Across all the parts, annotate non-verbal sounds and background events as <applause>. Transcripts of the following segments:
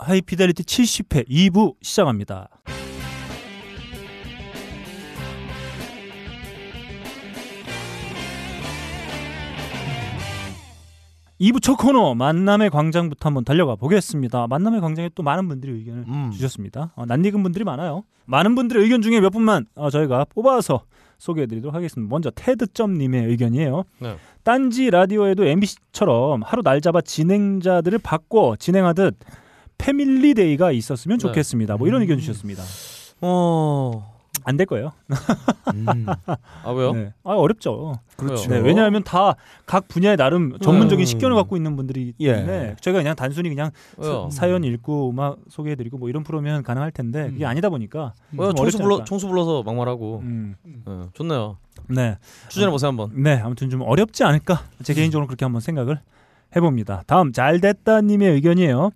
하이피델리티 70회 2부 시작합니다. 2부 첫 코너 만남의 광장부터 한번 달려가 보겠습니다. 만남의 광장에 또 많은 분들이 의견을 음. 주셨습니다. 어, 낯익은 분들이 많아요. 많은 분들의 의견 중에 몇 분만 어, 저희가 뽑아서 소개해드리도록 하겠습니다. 먼저 테드점님의 의견이에요. 네. 딴지 라디오에도 MBC처럼 하루 날 잡아 진행자들을 바꿔 진행하듯 패밀리데이가 있었으면 네. 좋겠습니다. 뭐 이런 의견 주셨습니다. 어. 안 될 거예요. 음. <laughs> 아 왜요? 네. 아 어렵죠. 그렇죠. 네, 왜냐하면 다 각 분야에 나름 전문적인 음. 식견을 갖고 있는 분들이 예. 때문에 저희가 그냥 단순히 그냥 왜요? 사, 연 읽고 음악 소개해드리고 뭐 이런 프로면 가능할 텐데 음. 그게 아니다 보니까 왜요? 좀 총수 불러. 총수 불러서 막말하고. 음, 네, 좋네요. 네, 추진해 보세요 한번. 네 아무튼 좀 어렵지 않을까 제 개인적으로 그렇게 한번 생각을 해봅니다. 다음 잘됐다님의 의견이에요.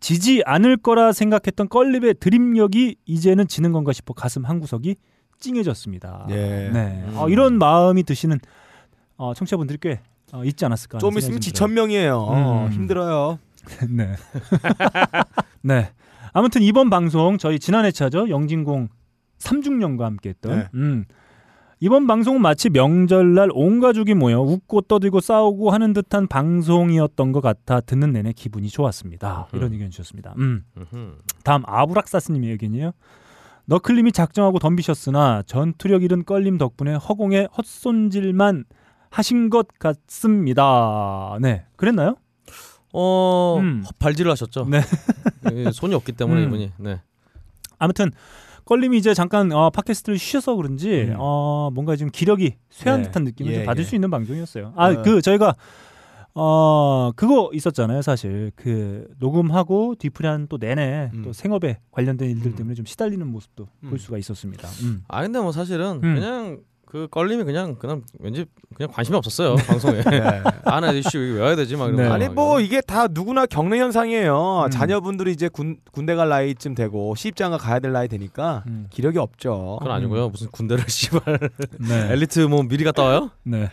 지지 않을 거라 생각했던 껄립의 드림력이 이제는 지는 건가 싶어 가슴 한 구석이 찡해졌습니다. 예. 네, 음. 어, 이런 마음이 드시는 어, 청취자분들이 꽤 어, 있지 않았을까. 좀 있으면 좀 지천 명이에요. 음. 힘들어요. 들어요. <laughs> 네, <laughs> 네. 아무튼 이번 방송 저희 지난해 차죠 영진공 삼중년과 함께했던 네. 음. 이번 방송은 마치 명절날 온 가족이 모여 웃고 떠들고 싸우고 하는 듯한 방송이었던 것 같아 듣는 내내 기분이 좋았습니다. 이런 음. 의견 주셨습니다. 음. 다음 아브락사스님의 의견이에요. 너클림이 작정하고 덤비셨으나 전투력 잃은 껄림 덕분에 허공에 헛손질만 하신 것 같습니다. 네, 그랬나요? 어 음. 발질을 하셨죠. 네. 예, 손이 없기 때문에 음. 이분이. 네. 아무튼 껄림이 이제 잠깐 어, 팟캐스트를 쉬셔서 그런지 음. 어, 뭔가 지금 기력이 쇠한 네. 듯한 느낌을 예, 좀 받을 예. 수 있는 방송이었어요. 아, 어. 그 저희가 어 그거 있었잖아요, 사실 그 녹음하고 뒤풀이한 또 내내 음. 또 생업에 관련된 일들 음. 때문에 좀 시달리는 모습도 음. 볼 수가 있었습니다. 음. 아 근데 뭐 사실은 음. 그냥 그 껄림이 그냥 그냥 왠지 그냥 관심이 없었어요 <laughs> 방송에. 네. 아나 이씨 왜 와야 되지 막 이러면. 네. 아니 뭐 이게 다 누구나 겪는 현상이에요. 음. 자녀분들이 이제 군, 군대 갈 나이쯤 되고 시집장가 가야 될 나이 되니까 음. 기력이 없죠. 그건 아니고요. 무슨 군대를 <laughs> 씨발 네. 엘리트 뭐 미리 갔다 와요? 네.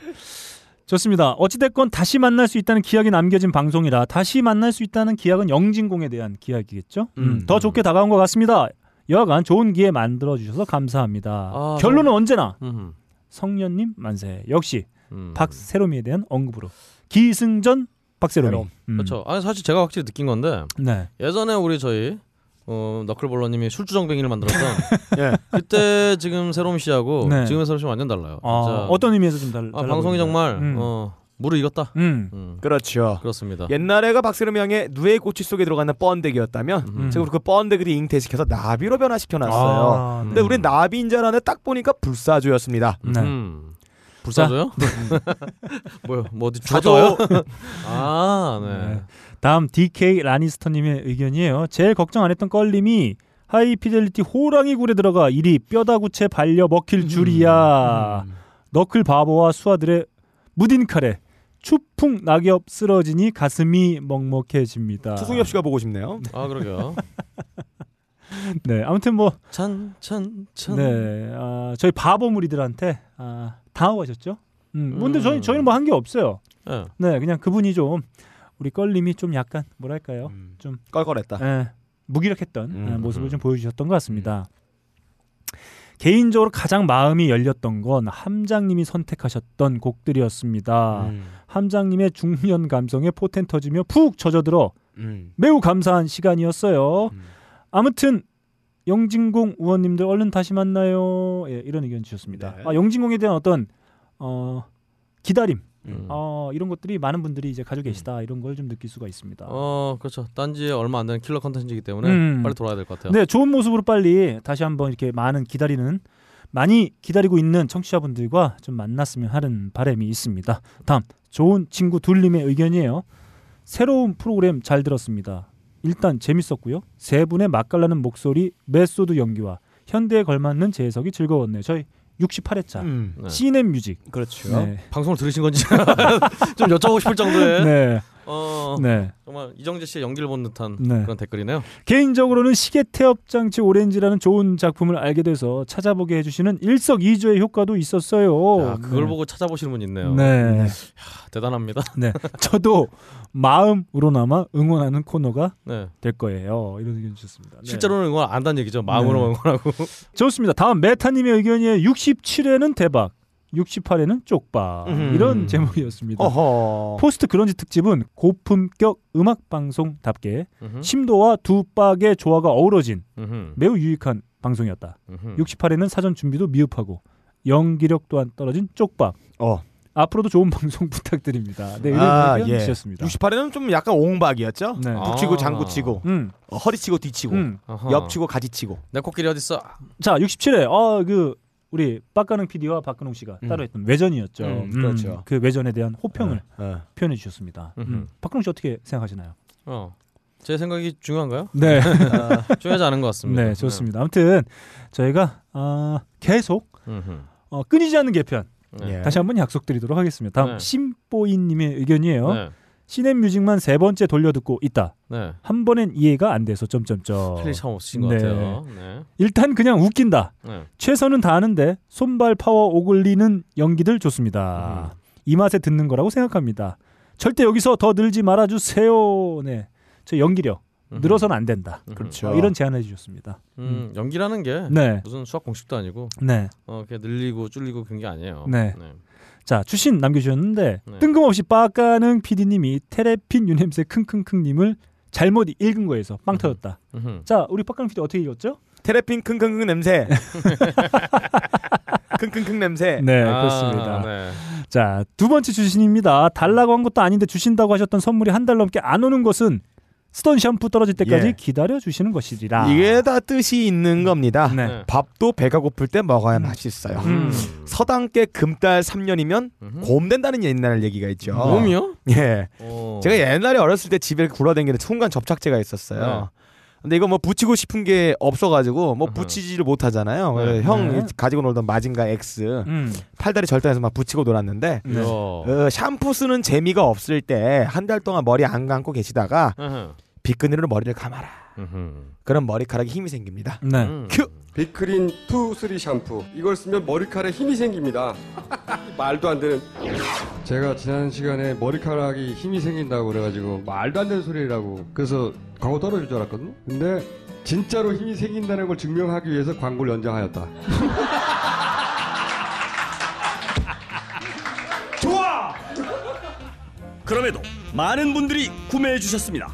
좋습니다. 어찌됐건 다시 만날 수 있다는 기약이 남겨진 방송이라 다시 만날 수 있다는 기약은 영진공에 대한 기약이겠죠. 음, 음. 더 좋게 다가온 것 같습니다. 여하간 좋은 기회 만들어 주셔서 감사합니다. 아, 결론은 언제나 음. 성년님 만세. 역시 음. 박세롬이에 대한 언급으로 기승전 박세롬이. 세롬. 음. 그렇죠. 아니 사실 제가 확실히 느낀 건데 네. 예전에 우리 저희 어, 너클볼러님이 술주정뱅이를 만들었던 <laughs> 예. 그때 지금 세롬 씨하고 네. 지금의 세롬 씨 완전 달라요. 아. 어떤 의미에서 좀 달. 아, 달라 방송이? 정말 음. 어, 물을 익었다. 음. 음, 그렇죠. 그렇습니다. 옛날에가 박세롬 양의 누에 꼬치 속에 들어가는 번데기였다면 음. 지금 그 번데기를 잉태시켜서 나비로 변화시켜 놨어요. 아, 네. 근데 우린 나비인 줄 알았는데 딱 보니까 불사조였습니다. 네. 음. 불사조요? <laughs> 뭐요? 뭐 어디. 죽었다고요? <laughs> 아, 네. 네. 다음 DK 라니스터님의 의견이에요. 제일 걱정 안 했던 껄림이 하이피델리티 호랑이 굴에 들어가 이리 뼈다구채 발려 먹힐 줄이야. 음. 너클 바보와 수아들의 무딘 칼에 추풍 낙엽 쓰러지니 가슴이 먹먹해집니다. 추승엽 씨가 보고 싶네요. 아, 그러게요. <laughs> 네, 아무튼 뭐 찬, 찬, 찬. 네, 아, 저희 바보 무리들한테 아, 당하셨죠. 음, 근데 음. 저희 저희는 뭐 한 게 없어요. 네. 네, 그냥 그분이 좀 우리 껄림이 좀 약간 뭐랄까요, 음. 좀 껄껄했다. 예, 무기력했던 음, 예, 모습을 음. 좀 보여주셨던 것 같습니다. 개인적으로 가장 마음이 열렸던 건 함장님이 선택하셨던 곡들이었습니다. 음. 함장님의 중년 감성에 포텐 터지며 푹 젖어들어 음. 매우 감사한 시간이었어요. 음. 아무튼 영진공 의원님들 얼른 다시 만나요. 예, 이런 의견 주셨습니다. 네. 아, 영진공에 대한 어떤 어, 기다림, 음. 어, 이런 것들이 많은 분들이 이제 가지고 계시다 이런 걸 좀 느낄 수가 있습니다. 어, 그렇죠. 딴지에 얼마 안 되는 킬러 컨텐츠이기 때문에 음. 빨리 돌아야 될 것 같아요. 네, 좋은 모습으로 빨리 다시 한번 이렇게 많은 기다리는 많이 기다리고 있는 청취자분들과 좀 만났으면 하는 바람이 있습니다. 다음 좋은 친구 둘님의 의견이에요. 새로운 프로그램 잘 들었습니다. 일단 재밌었고요. 세 분의 맛깔나는 목소리, 메소드 연기와 현대에 걸맞는 재해석이 즐거웠네요. 저희 68회차 음. 네. 시넷 뮤직. 그렇죠. 네. 방송을 들으신 건지 <laughs> 좀 여쭤보고 싶을 정도의 네. 어, 네. 정말 이정재 씨의 연기를 본 듯한 네. 그런 댓글이네요. 개인적으로는 시계 태엽 장치 오렌지라는 좋은 작품을 알게 돼서 찾아보게 해주시는 일석이조의 효과도 있었어요. 야, 그걸 네. 보고 찾아보시는 분 있네요. 네. 하, 대단합니다. <laughs> 네. 저도 마음으로나마 응원하는 코너가 네. 될 거예요. 이런 의견 주셨습니다. 네. 실제로는 응원 안 한다는 얘기죠. 마음으로 네. 응원하고. <laughs> 좋습니다. 다음 메타님의 의견이에요. 67회는 대박, 68회는 쪽박 음. 이런 제목이었습니다. 어허. post grunge 특집은 고품격 음악 방송답게 음흠, 심도와 두 빡의 조화가 어우러진 음흠, 매우 유익한 방송이었다. 음흠. 68회는 사전 준비도 미흡하고 연기력 또한 떨어진 쪽박. 어. 앞으로도 좋은 방송 <laughs> 부탁드립니다. 네, 이런 아, 의견 예. 주셨습니다. 68에는 좀 약간 옹박이었죠. 네. 아. 북치고 장구치고 음, 어, 허리치고 뒤치고 음. 옆치고 가지치고. 내 코끼리 어딨어? 자, 67회. 어, 그 우리 빡가능 PD와 박근홍 씨가 음. 따로 했던 외전이었죠. 음, 그렇죠. 그 외전에 대한 호평을 어. 표현해 주셨습니다. 음. 음흠. 박근홍 씨 어떻게 생각하시나요? 어. 제 생각이 중요한가요? 네. 어. <laughs> 중요하지 않은 것 같습니다. 네, 좋습니다. 아무튼 저희가 어, 계속 네. 어, 끊이지 않는 개편 네. 예. 다시 한번 약속드리도록 하겠습니다. 다음 네. 심보이님의 의견이에요. 네. 시넷 뮤직만 세 번째 돌려 듣고 있다. 네. 한 번엔 이해가 안 돼서 점점점. 할일 참 없으신 것 네. 같아요. 네. 일단 그냥 웃긴다. 네. 최선은 다하는데 손발 파워 오글리는 연기들 좋습니다. 음. 이 맛에 듣는 거라고 생각합니다. 절대 여기서 더 늘지 말아주세요. 네, 저 연기력 음흠. 늘어서는 안 된다. 음흠. 그렇죠. 어, 이런 제안을 해주셨습니다. 음, 연기라는 게 네, 무슨 수학 공식도 아니고 네. 어, 그냥 늘리고 줄리고 그런 게 아니에요. 네. 자 출신 남겨주셨는데 네. 뜬금없이 빠까는 PD님이 테레핀 유냄새 킁킁킁님을 잘못 읽은 거에서 빵 음. 터졌다. 자 우리 빠까는 PD 어떻게 읽었죠? 테레핀 킁킁킁 냄새. <laughs> <laughs> 킁킁킁 냄새. 네 아, 그렇습니다. 네. 자, 두 번째 주신입니다. 달라고 한 것도 아닌데 주신다고 하셨던 선물이 한 달 넘게 안 오는 것은 쓰던 샴푸 떨어질 때까지 예. 기다려 주시는 것이리라. 이게 다 뜻이 있는 겁니다. 네. 네. 밥도 배가 고플 때 먹어야 음. 맛있어요. 음. 서당께 금달 3년이면 음흠. 곰 된다는 옛날 얘기가 있죠. 곰이요? 예. 어. 제가 옛날에 어렸을 때 집에 굴러다니는 순간 접착제가 있었어요. 네. 근데 이거 뭐 붙이고 싶은 게 없어가지고 뭐 어허. 붙이지를 못하잖아요. 네. 형 네. 가지고 놀던 마징가 X 음. 팔다리 절단해서 막 붙이고 놀았는데 네. 어, 샴푸 쓰는 재미가 없을 때 한 달 동안 머리 안 감고 계시다가 음흠. 빅그린으로 머리를 감아라. 그럼 머리카락에 힘이 생깁니다. 네. 음. 큐! 빅그린 two three 샴푸 이걸 쓰면 머리카락에 힘이 생깁니다 <laughs> 말도 안 되는 제가 지난 시간에 머리카락이 힘이 생긴다고 그래가지고 말도 안 되는 소리라고 그래서 광고 떨어질 줄 알았거든요 근데 진짜로 힘이 생긴다는 걸 증명하기 위해서 광고를 연장하였다 <laughs> 그럼에도 많은 분들이 구매해 주셨습니다.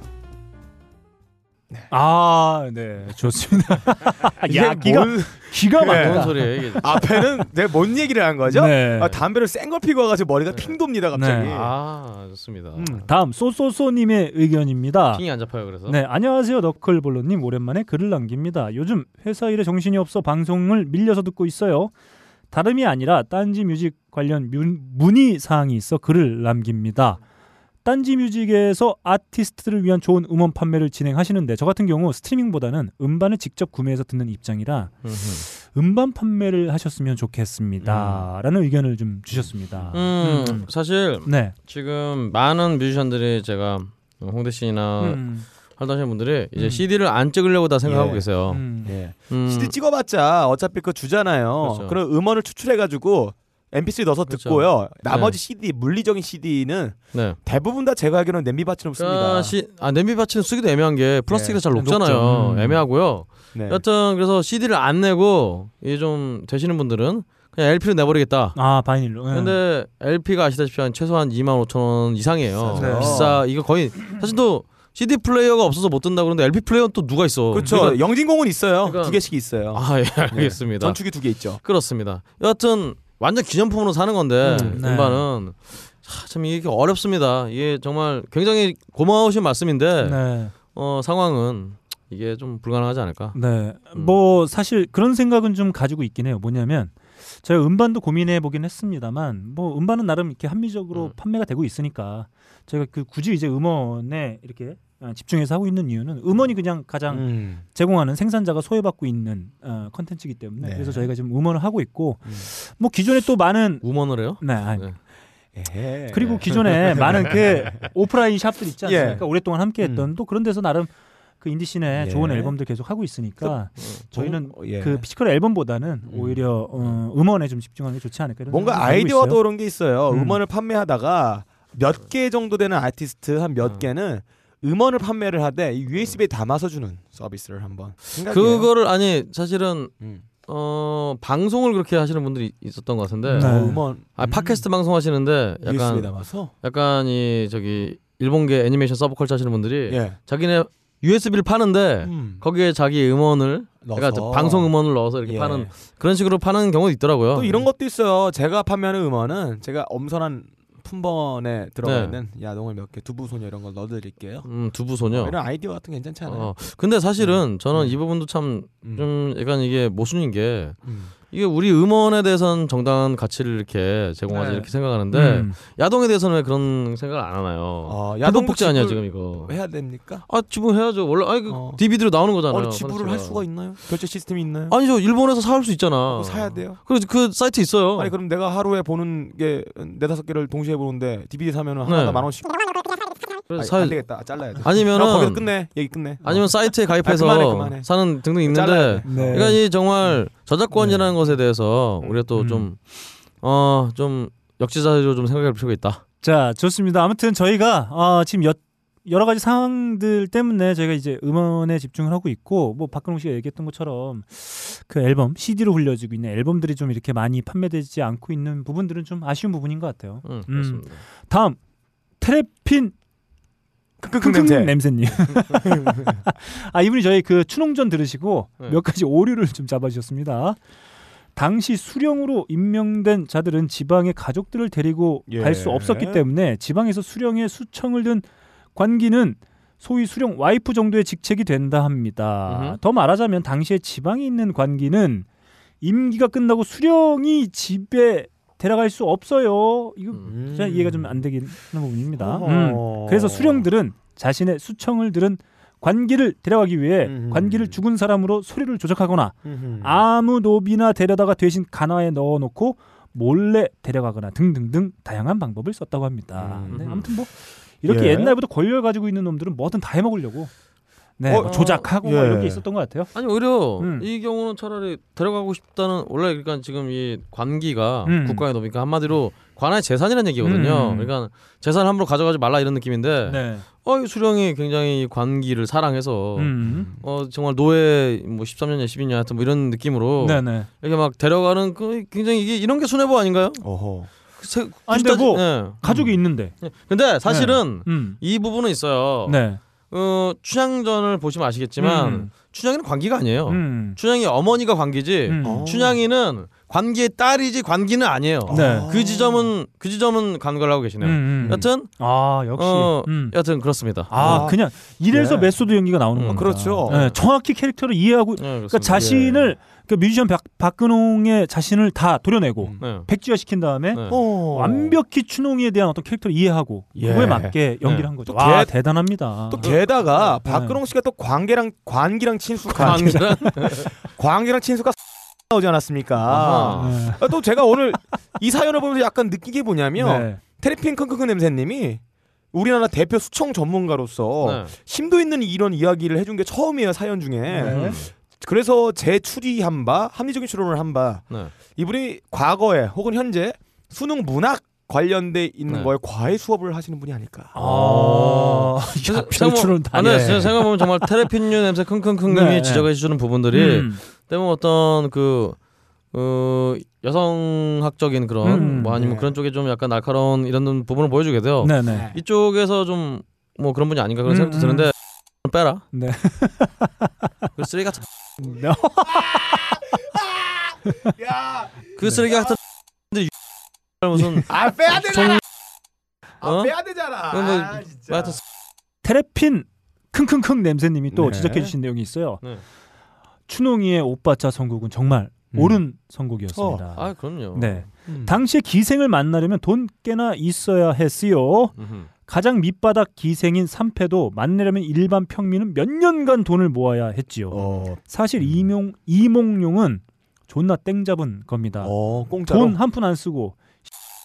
아, 네, 좋습니다. <laughs> 이게 야, 기가 뭔- 기가 네. 뭔 소리예요 이게? 앞에는 내가 뭔 얘기를 한 거죠? 네. 아, 담배를 센 걸 피고 와가지고 머리가 핑 돕니다 갑자기. 네. 아 좋습니다. 음. 다음 소소소님의 의견입니다. 핑이 안 잡혀요 그래서. 네, 안녕하세요. 너클볼로님 오랜만에 글을 남깁니다. 요즘 회사 일에 정신이 없어 방송을 밀려서 듣고 있어요. 다름이 아니라 딴지 뮤직 관련 문, 문의 사항이 있어 글을 남깁니다. 딴지 뮤직에서 아티스트를 위한 좋은 음원 판매를 진행하시는데 저 같은 경우 스트리밍보다는 음반을 직접 구매해서 듣는 입장이라. 음반 판매를 하셨으면 좋겠습니다라는 의견을 좀 주셨습니다. 음, 음. 사실 네. 지금 많은 뮤지션들이 제가 홍대 씨나 음, 활동하시는 분들이 이제 음. CD를 안 찍으려고 다 생각하고 예. 계세요. 음. 예. 음, CD 찍어봤자 어차피 그 주잖아요. 그렇죠. 그럼 음원을 추출해가지고 MP3 넣어서 그렇죠. 듣고요. 나머지 CD 물리적인 CD는 네. 대부분 다 제가 알기로는 냄비 받치는 씁니다. 그러니까 시, 아 냄비 받치는 쓰기도 애매한 게 플라스틱이 네. 잘 녹잖아요. 녹죠. 음. 애매하고요. 네. 여튼 그래서 CD를 안 내고 이게 좀 되시는 분들은 그냥 LP로 내버리겠다. 아 바이닐로. 예. 근데 LP가 아시다시피 한 최소한 2만 5천 원 이상이에요. 비싸죠. 비싸. 이거 거의 사실 또 CD 플레이어가 없어서 못 든다 그러는데 LP 플레이어는 또 누가 있어? 그렇죠. 그러니까- 영진공은 있어요. 그러니까- 두 개씩 있어요. 아 예, 네. 알겠습니다. 전축이 두 개 있죠. 그렇습니다. 여하튼 완전 기념품으로 사는 건데 음, 네. 음반은 하, 참 이게 어렵습니다. 이게 정말 굉장히 고마우신 말씀인데 네. 어, 상황은 이게 좀 불가능하지 않을까? 네. 음. 뭐 사실 그런 생각은 좀 가지고 있긴 해요. 뭐냐면 제가 음반도 고민해 보긴 했습니다만 뭐 음반은 나름 이렇게 합리적으로 음. 판매가 되고 있으니까 저희가 그 굳이 이제 음원에 이렇게 어, 집중해서 하고 있는 이유는 음원이 그냥 가장 음. 제공하는 생산자가 소외받고 있는 어, 컨텐츠이기 때문에 네. 그래서 저희가 지금 음원을 하고 있고 음. 뭐 기존에 또 많은 우먼을 해요? 네, 아니, 네. 에헤. 그리고 기존에 많은 그 <laughs> 오프라인 샵들 있지 예. 않습니까? 오랫동안 함께했던 또 그런 데서 나름 그 인디 scene의 예. 좋은 앨범들 계속 하고 있으니까 저희는 어, 예. 그 physical 앨범보다는 음. 오히려 어, 음원에 좀 집중하는 게 좋지 않을까 이런 뭔가 아이디어도. 그런 게 있어요. 음. 음. 원을 판매하다가 몇 개 정도 되는 아티스트 한몇 음. 개는 음 원을 판매를 하되 이 USB에 담아서 주는 서비스를 한번 생각해요. 그거를 아니 사실은 음. 어 방송을 그렇게 하시는 분들이 있었던 것 같은데 네. 어, 음원 아 팟캐스트 방송 하시는데 약간 담아서 약간 이 저기 일본계 애니메이션 서브컬처 하시는 분들이 예. 자기네 USB를 파는데 음. 거기에 자기 음원을 넣어서. 그러니까 방송 음원을 넣어서 이렇게 예. 파는 그런 식으로 파는 경우도 있더라고요. 또 이런 것도 있어요. 제가 판매하는 음원은 제가 엄선한 품번에 들어가 네. 있는 야동을 몇 개, 두부 소녀 이런 걸 넣어드릴게요. 음, 두부 소녀. 이런 아이디어 같은 게 괜찮지 않아요? 어, 근데 사실은 저는 음. 이 부분도 참 음. 좀 약간 이게 모순인 게 음. 이게 우리 음원에 대해서는 정당한 가치를 이렇게 제공하지 네. 이렇게 생각하는데 음. 야동에 대해서는 왜 그런 생각을 안 하나요? 어, 야동 복제 아니야 지금 이거? 해야 됩니까? 아 지불해야죠. 원래 아니 그 어. DVD로 나오는 거잖아요. 아니 지불을 할. 수가 있나요? 결제 시스템이 있나요? 아니죠. 일본에서 살 수 있잖아. 사야 돼요. 그래서 그 사이트 있어요. 아니 그럼 내가 하루에 보는 게 네다섯 개를 동시에 보는데 DVD 사면은 네. 하나당 만 원씩. 그래서 아니, 사야 안 되겠다. 아, 잘라야 돼. 아니면은 그럼 거기서 끝내. 얘기 끝내. 아니면 사이트에 가입해서 아, 그만해, 그만해. 사는 등등 있는데 돼. 네. 그러니까 이 정말 저작권이라는 것에 대해서 우리가 또 음. 좀 어, 좀 역지사지로 좀 생각할 필요가 있다. 자 좋습니다. 아무튼 저희가 어, 지금 여, 여러 가지 상황들 때문에 저희가 이제 음원에 집중을 하고 있고 뭐 박근홍 씨가 얘기했던 것처럼 그 앨범 CD로 흘려지고 있는 앨범들이 좀 이렇게 많이 판매되지 않고 있는 부분들은 좀 아쉬운 부분인 것 같아요. 음, 그렇습니다. 다음 트래핀 킁킁 킁킁 냄새. 냄새님. <laughs> 아 이분이 저희 그 추농전 들으시고 네. 몇 가지 오류를 좀 잡아주셨습니다. 당시 수령으로 임명된 자들은 지방의 가족들을 데리고 예. 갈수 없었기 때문에 지방에서 수령의 수청을 든 관기는 소위 수령 와이프 정도의 직책이 된다 합니다. 음흠. 더 말하자면 당시에 지방에 있는 관기는 임기가 끝나고 수령이 집에 데려갈 수 없어요. 이거 음. 이해가 좀 안 되긴 하는 부분입니다. 음. 그래서 수령들은 자신의 수청을 들은 관기를 데려가기 위해 음흠. 관기를 죽은 사람으로 소리를 조작하거나 음흠. 아무 노비나 데려다가 대신 간화에 넣어놓고 몰래 데려가거나 등등등 다양한 방법을 썼다고 합니다. 음. 네, 아무튼 뭐 이렇게 예. 옛날부터 권력을 가지고 있는 놈들은 뭐든 다 해먹으려고 네, 어, 뭐 조작하고 예. 뭐 이런 게 있었던 것 같아요. 아니 오히려 음. 이 경우는 차라리 데려가고 싶다는 원래 그러니까 지금 이 관기가 음. 국가의 노비니까 한마디로 관아의 재산이라는 얘기거든요. 음. 그러니까 재산 함부로 가져가지 말라 이런 느낌인데 네. 어, 이 수령이 굉장히 이 관기를 사랑해서 음. 어 정말 노예 뭐 13년이냐 12년 하여튼 뭐 이런 느낌으로 네네. 이렇게 막 데려가는 그 굉장히 이게 이런 게 순애보 아닌가요? 어허. 그 세- 아니, 근데 뭐 예. 가족이 있는데. 근데 사실은 음. 이 부분은 있어요. 네. 어, 춘향전을 보시면 아시겠지만 음. 춘향이는 관기가 아니에요. 음. 춘향이 어머니가 관기지 음. 어. 춘향이는 관기의 딸이지 관기는 아니에요. 네. 그 지점은 그 지점은 간과를 하고 계시네요. 음, 음. 여튼 아 역시. 어, 음. 여튼 그렇습니다. 아, 아. 그냥 이래서 네. 메소드 연기가 나오는 음, 겁니다. 그렇죠. 네, 정확히 캐릭터를 이해하고 네, 그러니까 그렇습니다. 자신을 그 뮤지션 박, 박근홍의 자신을 다 도려내고 음. 네. 백지화 시킨 다음에 네. 어. 완벽히 춘홍이에 대한 어떤 캐릭터를 이해하고 예. 그거에 맞게 연기를 네. 한 거죠. 또와 개- 대단합니다. 또 게다가 네. 박근홍 씨가 또 광계랑 관기랑 친숙한 광기랑 친숙한 나오지 않았습니까? 네. 아, 또 제가 오늘 이 사연을 보면서 약간 느낀 게 뭐냐면 네. 테레핀 킁킁 냄새님이 우리나라 대표 수청 전문가로서 네. 심도 있는 이런 이야기를 해준 게 처음이에요 사연 중에. 네. 그래서 제 추리한 바 합리적인 추론을 한바 네. 이분이 과거에 혹은 현재 수능 문학 관련돼 있는 네. 거에 과외 수업을 하시는 분이 아닐까. 아, 야, 별추는 다. 아, 네, 네. 제가 생각해보면 정말 테레핀류 냄새 킁킁킁님이 네. 지적해 주는 부분들이 음. 때문에 어떤 그 어, 여성학적인 그런 음, 뭐 아니면 네. 그런 쪽에 좀 약간 날카로운 이런 부분을 보여주게 돼요. 네네. 이쪽에서 좀 뭐 그런 분이 아닌가 그런 음, 생각도 음. 드는데 빼라. 네. <laughs> 그 쓰레기 같은 네. 야, 그 쓰레기 같은 <laughs> <laughs> 무슨 아 빼야 되잖아. 아, 어? 빼야 되잖아. 그럼 뭐, 아, 진짜. 하여튼 테레핀 킁킁킁 냄새님이 또 네. 지적해 주신 내용이 있어요. 네. 춘홍이의 오빠차 선곡은 정말 옳은 선곡이었습니다. 아 그럼요. 네. 음. 당시에 기생을 만나려면 돈 꽤나 있어야 했어요. 음흠. 가장 밑바닥 기생인 삼패도 만나려면 일반 평민은 몇 년간 돈을 모아야 했지요. 어, 사실 이몽 이몽룡은 존나 땡 잡은 겁니다. 어. 돈 한 푼 안 쓰고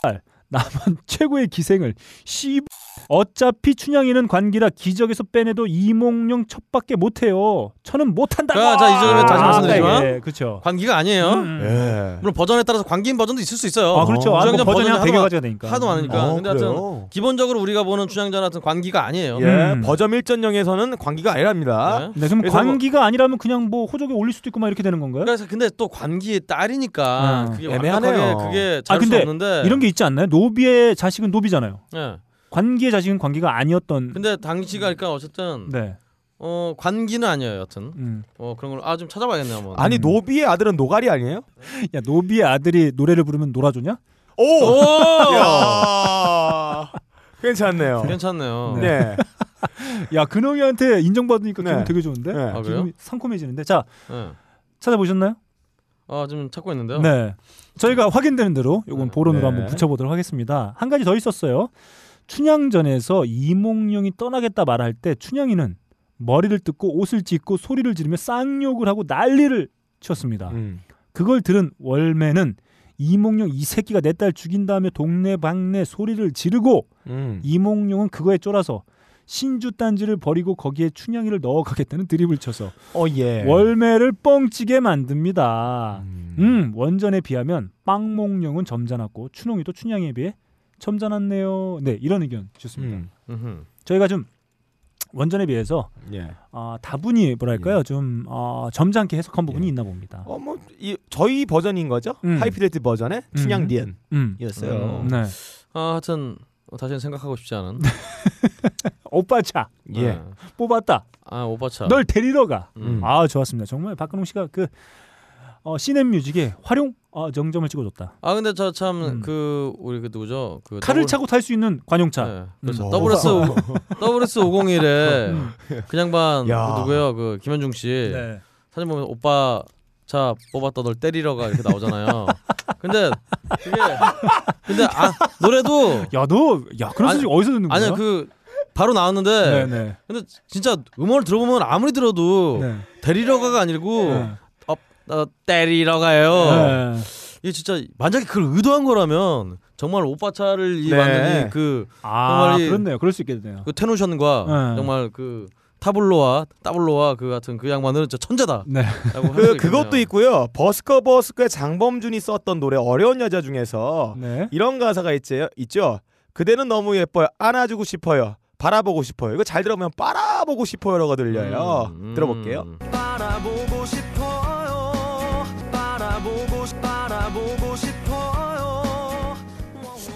씨발 나만 <laughs> 최고의 기생을 씨 어차피 춘향이는 관기라 기적에서 빼내도 이몽룡 첩밖에 못해요. 저는 못한다. 자, 자, 이 점에 다시 말씀드리지만 예, 그렇죠. 관기가 아니에요. 음. 예. 물론 버전에 따라서 관기인 버전도 있을 수 있어요. 아 그렇죠. 어, 아, 뭐 버전이 한 버전이 100여 하도- 가지가 되니까. 하도 많으니까. 어, 근데 하여튼? 기본적으로 우리가 보는 춘향전 같은 관기가 아니에요. 예, 음. 버전 1.0에서는 관기가 아니랍니다. 네. 네, 그럼 뭐- 관기가 아니라면 그냥 뭐 호적에 올릴 수도 있고 막 이렇게 되는 건가요? 그래서 근데 또 관기의 딸이니까 어, 그게 애매하네요. 그게 아 잘수 근데 없는데 이런 게 있지 않나요? 노비의 자식은 노비잖아요. 예. 관기의 자식은 관기가 아니었던. 근데 당시가 그러니까 어쨌든 네. 어 관기는 아니에요. 여튼 음. 어 그런 걸 아 좀 찾아봐야겠네요. 한번. 아니 노비의 아들은 노가리 아니에요? <laughs> 야 노비의 아들이 노래를 부르면 놀아주냐? 오! 오! 야. <laughs> 괜찮네요. 괜찮네요. 네. <laughs> 야 근홍이한테 인정받으니까 네. 기분 되게 좋은데. 네. 아, 그래요? 기분이 상콤해지는데. 자 예. 찾아보셨나요? 아 지금 찾고 있는데요. 네. 저희가 확인되는 대로 요건 네. 보론으로 네. 한번 붙여보도록 하겠습니다. 한 가지 더 있었어요. 춘향전에서 이몽룡이 떠나겠다 말할 때 춘향이는 머리를 뜯고 옷을 찢고 소리를 지르며 쌍욕을 하고 난리를 쳤습니다. 음. 그걸 들은 월매는 이몽룡 이 새끼가 내 딸 죽인다며 동네방네 소리를 지르고 음. 이몽룡은 그거에 쫄아서 신주 딴지를 버리고 거기에 춘향이를 넣어가겠다는 드립을 쳐서 어 예. 월매를 뻥치게 만듭니다. 음. 음 원전에 비하면 빵몽룡은 점잖았고 춘홍이도 춘향이에 비해 점잖았네요. 네 이런 의견 주셨습니다. 음. 저희가 좀 원전에 비해서 예. 어, 다분히 뭐랄까요 좀 어, 점잖게 해석한 부분이 예. 있나 봅니다. 어뭐 저희 버전인 거죠? 음. 하이피델티 버전의 음. 춘향 디엔이었어요. 음, 네. 아 하여튼 어, 다시는 생각하고 싶지 않은. <laughs> 오빠 차 예. 예. 뽑았다. 아 오빠차. 널 데리러 가. 음. 아 좋았습니다. 정말 박근홍 씨가 그 어, 시넷 뮤직에 활용 어, 정점을 찍어줬다. 아 근데 저참 음. 그 우리 그 누구죠? 그 칼을 double- 차고 탈 수 있는 관용차. 네, 그렇죠. 음. SS SS 501에 음. <laughs> 그 양반 야. 그 누구예요? 그 김현중 씨 네. 사진 보면 오빠 차 뽑았다 널 때리러가 이렇게 나오잖아요. 근데 그게 근데 아 노래도 야, 너, 야, 그런 아니, 소식 어디서 듣는 거야? 아니야 그 바로 나왔는데 네, 근데 진짜 음원을 들어보면 아무리 들어도 네. 데리러가가 아니고 네. 어, 때리러 가요. 네. 이게 진짜 만약에 그걸 의도한 거라면 정말 오빠 차를 이 네. 만드니 그 아, 정말 이- 그렇네요. 그럴 수 있겠네요. 그 테노션과 네. 정말 그 타블로와 따블로와 그 같은 그 양반은 진짜 천재다. 네. 그 그것도 있고요. 버스커 버스커의 장범준이 썼던 노래 어려운 여자 중에서 네. 이런 가사가 있죠. 있죠. 그대는 너무 예뻐요. 안아주고 싶어요. 바라보고 싶어요. 이거 잘 들어보면 빨아보고 싶어요라고 들려요. 음, 음. 들어볼게요. 바라보고 싶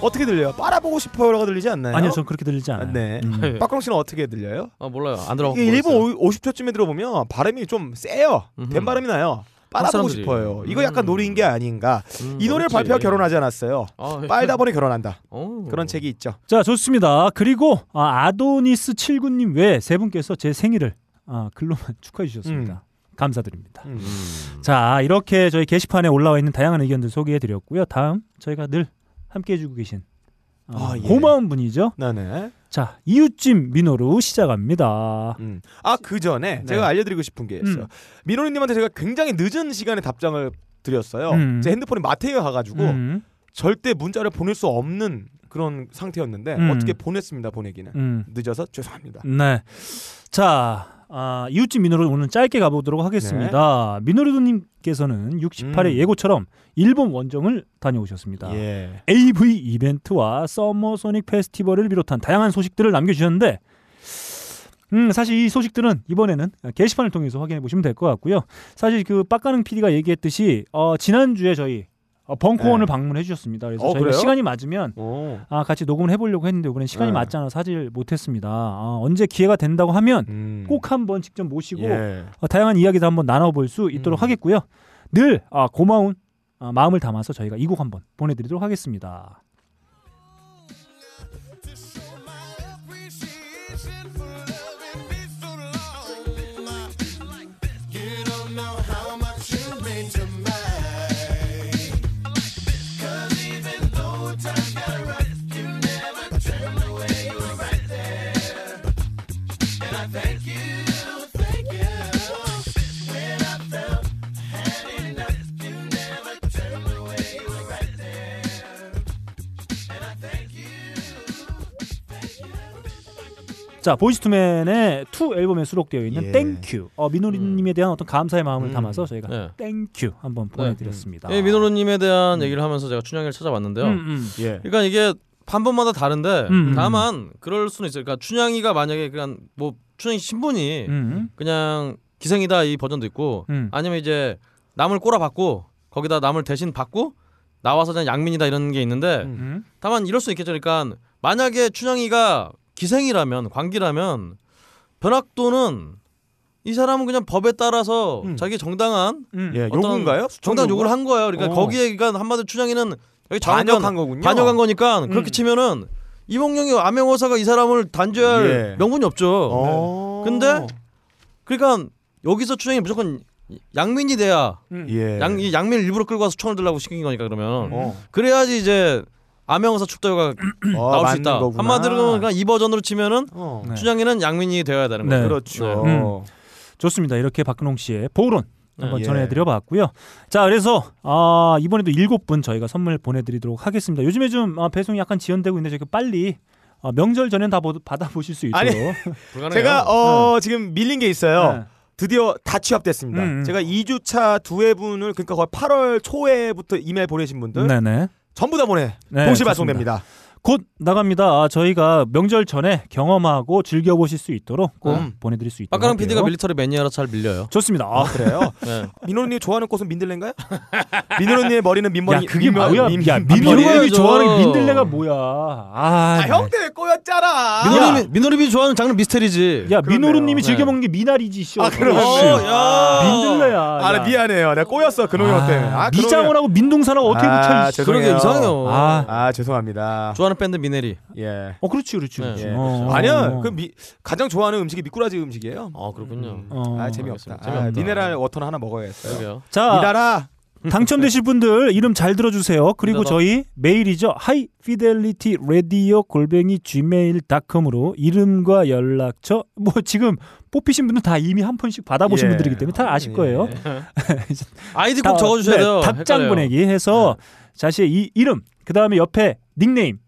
어떻게 들려요? 빨아보고 싶어요라고 들리지 않나요? 아니요, 전 그렇게 들리지 않아요. 네. 음. 빠꾸롱 씨는 어떻게 들려요? 아 몰라요. 안 들어보고 이게 1분 있어요. 50초쯤에 들어보면 발음이 좀 세요. 된 발음이 나요. 빨아보고 사람들이. 싶어요. 이거 약간 음. 노린 게 아닌가. 음, 이 노래를. 발표하고 결혼하지 않았어요. 아, 빨다 보니 결혼한다. <laughs> 어. 그런 책이 있죠. 자, 좋습니다. 그리고 아, 아도니스 79님 외 세 분께서 제 생일을 아, 글로만 <laughs> 축하해 주셨습니다. 감사드립니다. 음. 음. 자, 이렇게 저희 게시판에 올라와 있는 다양한 의견들 소개해 드렸고요. 다음 저희가 늘 함께 해주고 계신 어, 아, 예. 고마운 분이죠. 네네. 자, 이웃집 민호로 시작합니다. 음. 아그 전에 네. 제가 알려드리고 싶은 게 있어요. 음. 민호리님한테 제가 굉장히 늦은 시간에 답장을 드렸어요. 음. 제 핸드폰이 맛이 가가지고 음, 절대 문자를 보낼 수 없는 그런 상태였는데 음. 어떻게 보냈습니다. 보내기는 음. 늦어서 죄송합니다. 네. 자, 아, 이웃집 민호로 오늘 짧게 가보도록 하겠습니다. 민호리도님께서는 68회 음. 예고처럼 일본 원정을 다녀오셨습니다. 예. AV 이벤트와 서머 소닉 페스티벌을 비롯한 다양한 소식들을 남겨주셨는데 음, 사실 이 소식들은 이번에는 게시판을 통해서 확인해 보시면 될 것 같고요. 사실 그 빡가능 PD가 얘기했듯이 어, 지난주에 저희 어, 벙커원을 네. 방문해 주셨습니다. 그래서 어, 저희가 그래요? 시간이 맞으면 오. 아, 같이 녹음을 해보려고 했는데 이번엔 시간이 네. 맞지 않아 사실 못했습니다. 아, 언제 기회가 된다고 하면 음. 꼭 한번 직접 모시고 예. 어, 다양한 이야기도 한번 나눠볼 수 있도록 음. 하겠고요. 늘 아, 고마운 아, 마음을 담아서 저희가 이 곡 한번 보내드리도록 하겠습니다. 자 Boyz II Men의 II 앨범에 수록되어 있는 예. Thank you 어, 민호리님에 대한 어떤 감사의 마음을 음. 담아서 저희가 네. Thank you 한번 보내드렸습니다. 예, 민호로님에 대한 음. 얘기를 하면서 제가 춘향이를 찾아봤는데요. 음, 음. 예. 그러니까 이게 한 번마다 다른데 음. 다만 그럴 수는 있어요. 그러니까 춘향이가 만약에 그냥 뭐 춘향이 신분이 음, 그냥 기생이다 이 버전도 있고 음. 아니면 이제 남을 꼬라박고 거기다 남을 대신 받고 나와서 그냥 양민이다 이런 게 있는데 음. 음. 다만 이럴 수 있겠죠. 그러니까 만약에 춘향이가 기생이라면 광기라면 변학도는 이 사람은 그냥 법에 따라서 음. 자기 정당한 음. 예, 어떤 요구인가요? 정당 요구를 한 거예요. 그러니까 어. 거기에 그러니까 한마디로 여기 반역한 거군요. 반역한 거니까 그렇게 음. 치면은 이몽룡이 암행어사가 이 사람을 단죄할 예. 명분이 없죠. 어. 근데 그러니까 여기서 춘향이 무조건 양민이 돼야 음. 예. 양, 이 양민을 일부러 끌고 와서 총을 들라고 시킨 거니까 그러면 어. 그래야지 이제 암행어사 축도가 어, <clears throat> 나올 수 있다. 거구나. 한마디로 그냥 이 버전으로 치면은 어. 네. 춘향이는 양민이 되어야 되는 네. 거죠. 그렇죠. 음. 좋습니다. 이렇게 박근홍 씨의 보론 한번 예. 전해드려봤고요. 자, 그래서 아, 이번에도 일곱 분 저희가 선물 보내드리도록 하겠습니다. 요즘에 좀 아, 배송이 약간 지연되고 있는데 저희가 빨리 아, 명절 전엔 다 보- 받아보실 수 있도록. 아니. <laughs> 제가 어 지금 밀린 게 있어요. 네. 드디어 다 취합됐습니다. 음, 음. 제가 2주차 두 회분을 그러니까 거의 8월 초에부터 이메일 보내신 분들 네네. 전부 다 보내 네, 동시 좋습니다. 발송됩니다. 곧 나갑니다. 아, 저희가 명절 전에 경험하고 즐겨보실 수 있도록 꼭 음. 보내드릴 수 있도록. 할게요. PD가 밀리터리 매니아라 잘 밀려요. 좋습니다. 아, 그래요? <laughs> 네. 민호님 좋아하는 꽃은 민들레인가요? <laughs> 민호님의 머리는 민머리. 야 그게 민머- 뭐야? 민- 야 민- 민호님이. 좋아하는 민들레가 뭐야? 아, 아, 형 때문에 꼬였잖아. 민호님이 민호님이 좋아하는 장르 미스테리지. 야. 민호루님이 즐겨 네. 먹는 게 미나리지 쇼. 아, 그럼. 어, 야. 민들레야. 아, 야. 나 미안해요. 내가 꼬였어 때문에. 아, 근홍이 형. 미장원하고 민둥산하고 어떻게 아, 붙여? 이 죄송해요. 그러게 이상해요. 아. 아, 죄송합니다. 좋아 하는 밴드 미네리. 예. 어 그렇지 그렇지. 네. 그렇지. 예. 어, 아니야. 어. 그 미, 가장 좋아하는 음식이 미꾸라지 음식이에요. 아 그렇군요. 어. 아, 재미없다. 알겠습니다. 재미없다. 아, mineral water는 하나 먹어야겠어요. 그러게요. 자 미달아. 당첨되실 분들 이름 잘 들어주세요. 그리고. 저희 메일이죠. High Fidelity Radio 골뱅이 gmail.com으로 이름과 연락처 뭐 지금 뽑히신 분들 다 이미 한 폰씩 받아보신 예. 분들이기 때문에 다 아실 거예요. <laughs> 아이디 다- 꼭 적어주셔야 네, 돼요. 답장 헷갈려요. 보내기 해서 자신의 이 이름 그 다음에 옆에 닉네임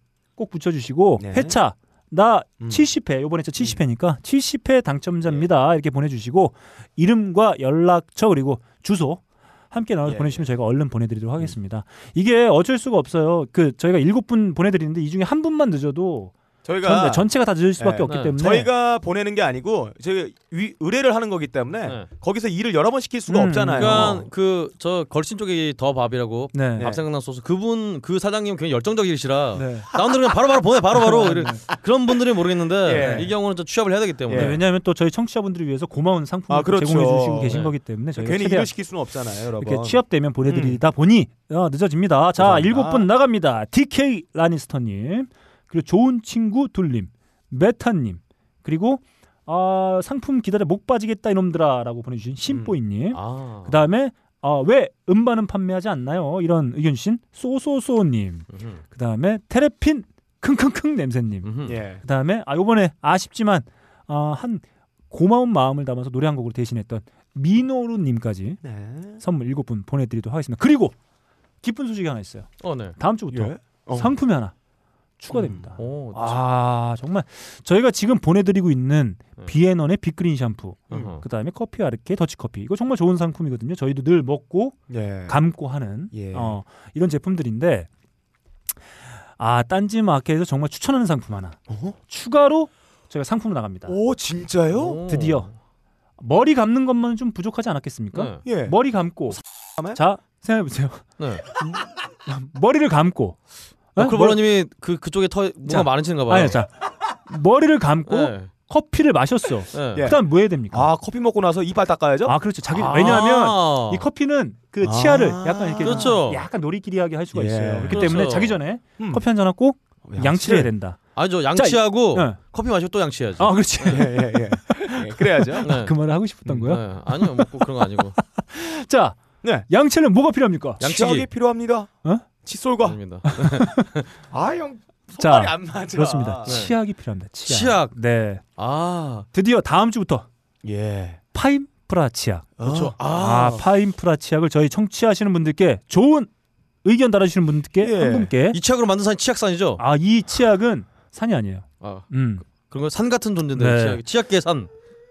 꼭 붙여주시고 네. 회차 나 음. 70회 요번에 저 70회니까 70회 당첨자입니다 이렇게 보내주시고 이름과 연락처 그리고 주소 함께 나눠서 예. 보내주시면 저희가 얼른 보내드리도록 하겠습니다. 이게 어쩔 수가 없어요. 그 저희가 일곱 분 보내드리는데 이 중에 한 분만 늦어도 저희가 전, 체가 다 늦을 수밖에 네. 없기 네. 때문에 저희가 보내는 게 아니고 저희 위, 의뢰를 하는 거기 때문에 네. 거기서 일을 여러 번 시킬 수가 음, 없잖아요. 그러니까 그 저 걸신 쪽에 더 밥이라고 네. 네. 밥 생각난 소스 그분 그 사장님 굉장히 열정적이시라 네. 나온들 그냥 바로바로 보내 바로바로 <laughs> 그런 분들이 모르겠는데 예. 이 경우는 좀 취업을 해야 되기 때문에 네, 왜냐하면 또 저희 청취자분들을 위해서 고마운 상품을 아, 그렇죠. 제공해 주시고 계신 네. 거기 때문에 저희가 괜히 일을 시킬 수는 없잖아요, 여러분. 이렇게 취업되면 보내드리다 보니 어, 늦어집니다. 자. 일곱 분 나갑니다. DK 라니스터님, 그리고 좋은 친구 둘님, 메타님, 그리고 아, 상품 기다려 목 빠지겠다 이놈들아라고 보내주신 신보이님. 아그 다음에 아, 왜 음반은 판매하지 않나요? 이런 의견 주신 소소소님. 음흠. 그 다음에 테레핀 킁킁킁 냄새님. 예. 그 다음에 아 요번에 아쉽지만 아, 한 고마운 마음을 담아서 노래 한 곡으로 대신했던 미노루님까지 네. 선물 일곱 분 보내드리도록 하겠습니다. 그리고 기쁜 소식이 하나 있어요. 어, 네. 다음 주부터 예? 어. 상품이 하나 추가됩니다. 오, 아 정말 저희가 지금 보내드리고 있는 네. 비앤원의 빅그린 샴푸, 어허. 그 다음에 커피 아르케 더치커피 이거 정말 좋은 상품이거든요. 저희도 늘 먹고 예. 감고 하는 예. 어, 이런 제품들인데 아 딴지 마켓에서 정말 추천하는 상품 하나 어허? 추가로 저희가 상품으로 나갑니다. 오, 진짜요? 오. 드디어 머리 감는 것만 좀 부족하지 않았겠습니까? 네. 예. 머리 감고? 자 생각해 보세요. 네. <laughs> 머리를 감고 어? 크로버러님이 그 그쪽에 터 뭐가 자, 많으신가 봐요. 아니 자 머리를 감고 네. 커피를 마셨어. 네. 예. 그다음 뭐 해야 됩니까? 아, 커피 먹고 나서 이빨 닦아야죠? 아 그렇죠. 자기 아. 왜냐하면 이 커피는 그 치아를 아. 약간 이렇게 그렇죠. 약간 놀이끼리하게 할 수가 예. 있어요. 그렇기 그렇죠. 때문에 자기 전에 음. 커피 한 잔 하고 양치를 해야 된다. 아니죠. 양치하고 네. 커피 마시고 또 양치해야죠. 아 그렇지. 예, 예, 예. 예, 그래야죠. 네. 그 말을 하고 싶었던 거요. 네. 아니요. 뭐꼭 그런 거 아니고. <laughs> 자 네. 양치는 뭐가 필요합니까? 양치기. 필요합니다. 어? 칫솔과. 아닙니다. <laughs> 아, 형. 자, 손발이 안 맞아. 그렇습니다. 네. 치약이 필요합니다. 치약. 치약. 네. 아. 드디어 다음 주부터 예. 파인프라 치약. 그렇죠. 아, 아. 파인프라 치약을 저희 청취하시는 분들께 좋은 의견 달아주시는 분들께 예. 한 분께 이 치약으로 만든 산이 치약산이죠? 아이 치약은 산이 아니에요. 아. 음. 그런 거 산 같은 존재인데 네. 치약, 치약계 산.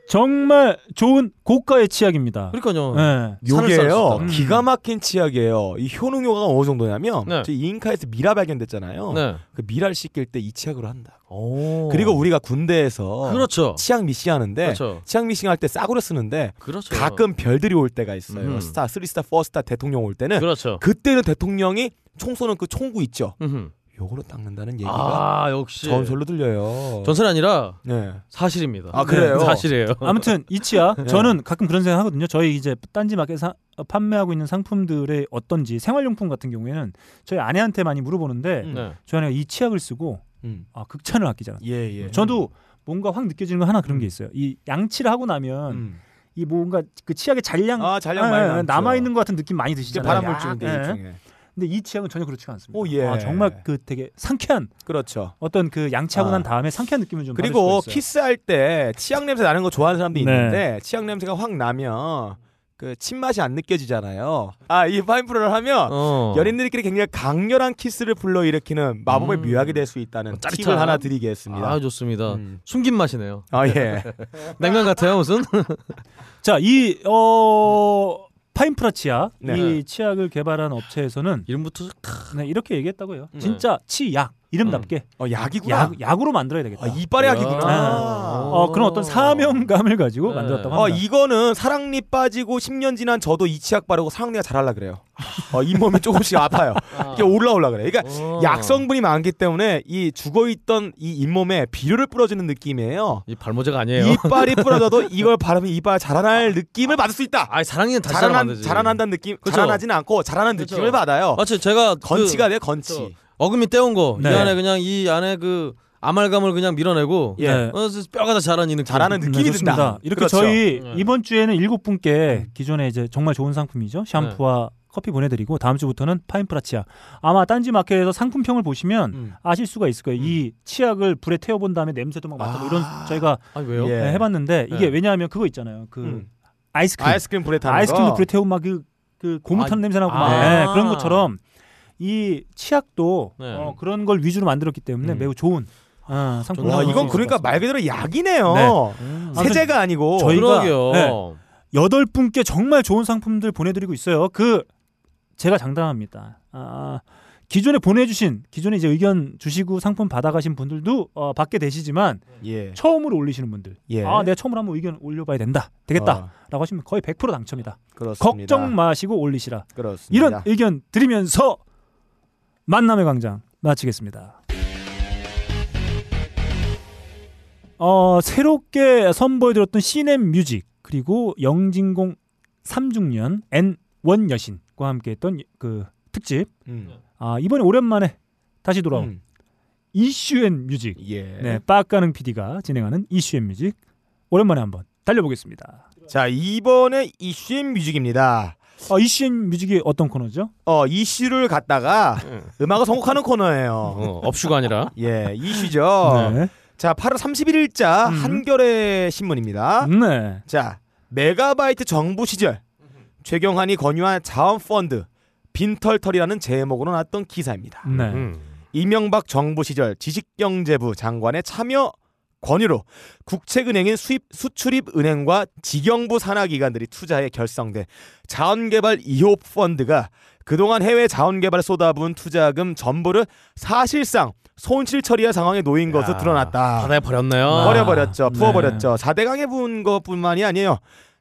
정말 좋은 고가의 치약입니다. 그러니까요. 네. 요게요. 음. 기가 막힌 치약이에요. 이 효능 효과가 어느 정도냐면 네. 저희 잉카에서 미라 발견됐잖아요. 네. 그 미라를 씻길 때 이 치약으로 한다. 오. 그리고 우리가 군대에서 그렇죠. 치약 미싱 하는데 그렇죠. 치약 미싱 할 때 싸구려 쓰는데 그렇죠. 가끔 별들이 올 때가 있어요. 음. 스타, three star, four star 대통령 올 때는 그렇죠. 그때는 대통령이 총 쏘는 그 총구 있죠. 음흠. 요거로 닦는다는 얘기가 아 역시 전설로 들려요. 전설이 아니라 네. 사실입니다. 아, 그래요? 네, 사실이에요. <laughs> 아무튼 이 치약 네. 저는 가끔 그런 생각 하거든요. 저희 이제 딴지 마켓에서 사- 판매하고 있는 상품들의 어떤지 생활용품 같은 경우에는 저희 아내한테 많이 물어보는데 음. 네. 저희 아내가 이 치약을 쓰고 음. 아, 극찬을 아끼잖아. 예, 예. 저도 뭔가 확 느껴지는 거 하나 그런 게 음. 있어요. 이 양치를 하고 나면 음. 이 뭔가 그 치약의 잔량 아, 잔량 많이 남죠. 남아 있는 것 같은 느낌 많이 드시잖아요. 물질인데 약, 예. 일종의. 근데 이 치약은 전혀 그렇지가 않습니다. 오, 예. 아, 정말 그 되게 상쾌한 그렇죠. 어떤 그 양치하고 아. 난 다음에 상쾌한 느낌을 좀 그리고 받을 수가 있어요. 키스할 때 치약 냄새 나는 거 좋아하는 사람도 네. 있는데 치약 냄새가 확 나면 그 침맛이 안 느껴지잖아요. 아, 이 파인 프로를 하면 어. 연인들끼리 굉장히 강렬한 키스를 불러일으키는 마법의 음. 묘약이 될 수 있다는 짜릿한. 팁을 하나 드리겠습니다. 아 좋습니다. 음. 숨긴 맛이네요. 아 예. <laughs> 냉면 같아요 무슨? <laughs> 자, 이 어, 파인프라 치약 네. 이 치약을 개발한 업체에서는 이름부터 네, 이렇게 얘기했다고요. 네. 진짜 치약 이름답게 어 약이구나. 약 약으로 만들어야 되겠다. 아, 이빨의 야. 약이구나. 어, 그런 어떤 사명감을 가지고 네. 만들었다고 어 합니다. 이거는 사랑니 빠지고 10년 지난 저도 이 치약 바르고 사랑니가 자랄라 그래요. 어, 잇몸이 조금씩 아파요. <laughs> 이게 올라올라 그래. 그러니까 어. 약성분이 많기 때문에 이 죽어 있던 이 잇몸에 비료를 뿌려주는 느낌이에요. 이 발모제가 아니에요. 이빨이 부러져도 <laughs> 이걸 바르면 이빨 자라날 느낌을 받을 수 있다. 아 사랑니는 다시 자라난. 자라난다는 느낌, 그렇죠. 자라나지는 않고 자라는 그렇죠. 느낌을 받아요. 마치 제가 건치가 그, 돼 건치. 어금니 떼온 거 이 네. 안에 그냥 이 안에 그 아말감을 그냥 밀어내고 예. 네. 어, 뼈가 다 자라는 이 느낌. 자라는 네, 느낌이 좋습니다. 든다. 이렇게 그렇죠. 저희 네. 이번 주에는 일곱 분께 기존에 이제 정말 좋은 상품이죠. 샴푸와 커피 보내드리고 다음 주부터는 파인프라 치약. 아마 딴지 마켓에서 상품평을 보시면 음. 아실 수가 있을 거예요. 이 치약을 불에 태워본 다음에 냄새도 막 맡고 아. 이런 저희가 아니 왜요? 예. 네, 해봤는데 이게 네. 왜냐하면 그거 있잖아요. 그 음. 아이스크림, 아이스크림 불에 타는 아이스크림도 거. 불에 태우면 막그 그 고무 탄 아, 냄새 나고 아. 막 네, 그런 것처럼 이 치약도 네. 어, 그런 걸 위주로 만들었기 때문에 음. 매우 좋은 어, 상품. 와 이건 그러니까 말 그대로 약이네요. 네. 음. 세제가 아니고 저희- 저희가-. 네. 여덟 분께 정말 좋은 상품들 보내드리고 있어요. 그 제가 장담합니다. 아, 기존에 보내주신 기존에 이제 의견 주시고 상품 받아가신 분들도 어, 받게 되시지만 예. 처음으로 올리시는 분들, 예. 아 내가 처음으로 한번 의견 올려봐야 된다, 되겠다라고 하시면 거의 100% 당첨이다. 어, 그렇습니다. 걱정 마시고 올리시라. 그렇습니다. 이런 의견 드리면서 만남의 광장 마치겠습니다. 어, 새롭게 선보여드렸던 시넴 뮤직 그리고 영진공 3중년 N1 여신과 함께했던 그 특집 음. 아, 이번에 오랜만에 다시 돌아온 음. issue and music 예. 네, 빠까능 PD가 진행하는 issue and music 오랜만에 한번 달려보겠습니다. 자 이번에 issue and music입니다. 어, issue and music이 어떤 코너죠? 어 이슈를 갖다가 음악을 선곡하는 코너예요. 어, 업슈가 아니라 <laughs> 예, 이슈죠. 네. 자, 8월 31일자 음. 한겨레 신문입니다. 네. 자, 메가바이트 정부 시절 최경환이 권유한 자원펀드 빈털털이라는 제목으로 나왔던 기사입니다. 네. 음. 이명박 정부 시절 지식경제부 장관의 참여 권유로 국책은행인 수입 수출입은행과 지경부 산하기관들이 투자해 결성된 자원개발 2호 펀드가 그동안 해외 자원개발에 쏟아부은 투자금 전부를 사실상 손실 처리할 상황에 놓인 것으로 야, 드러났다. 바다에 버렸네요. 아. 버려버렸죠. 네. 부어버렸죠. 4대강에 부은 것뿐만이 아니에요.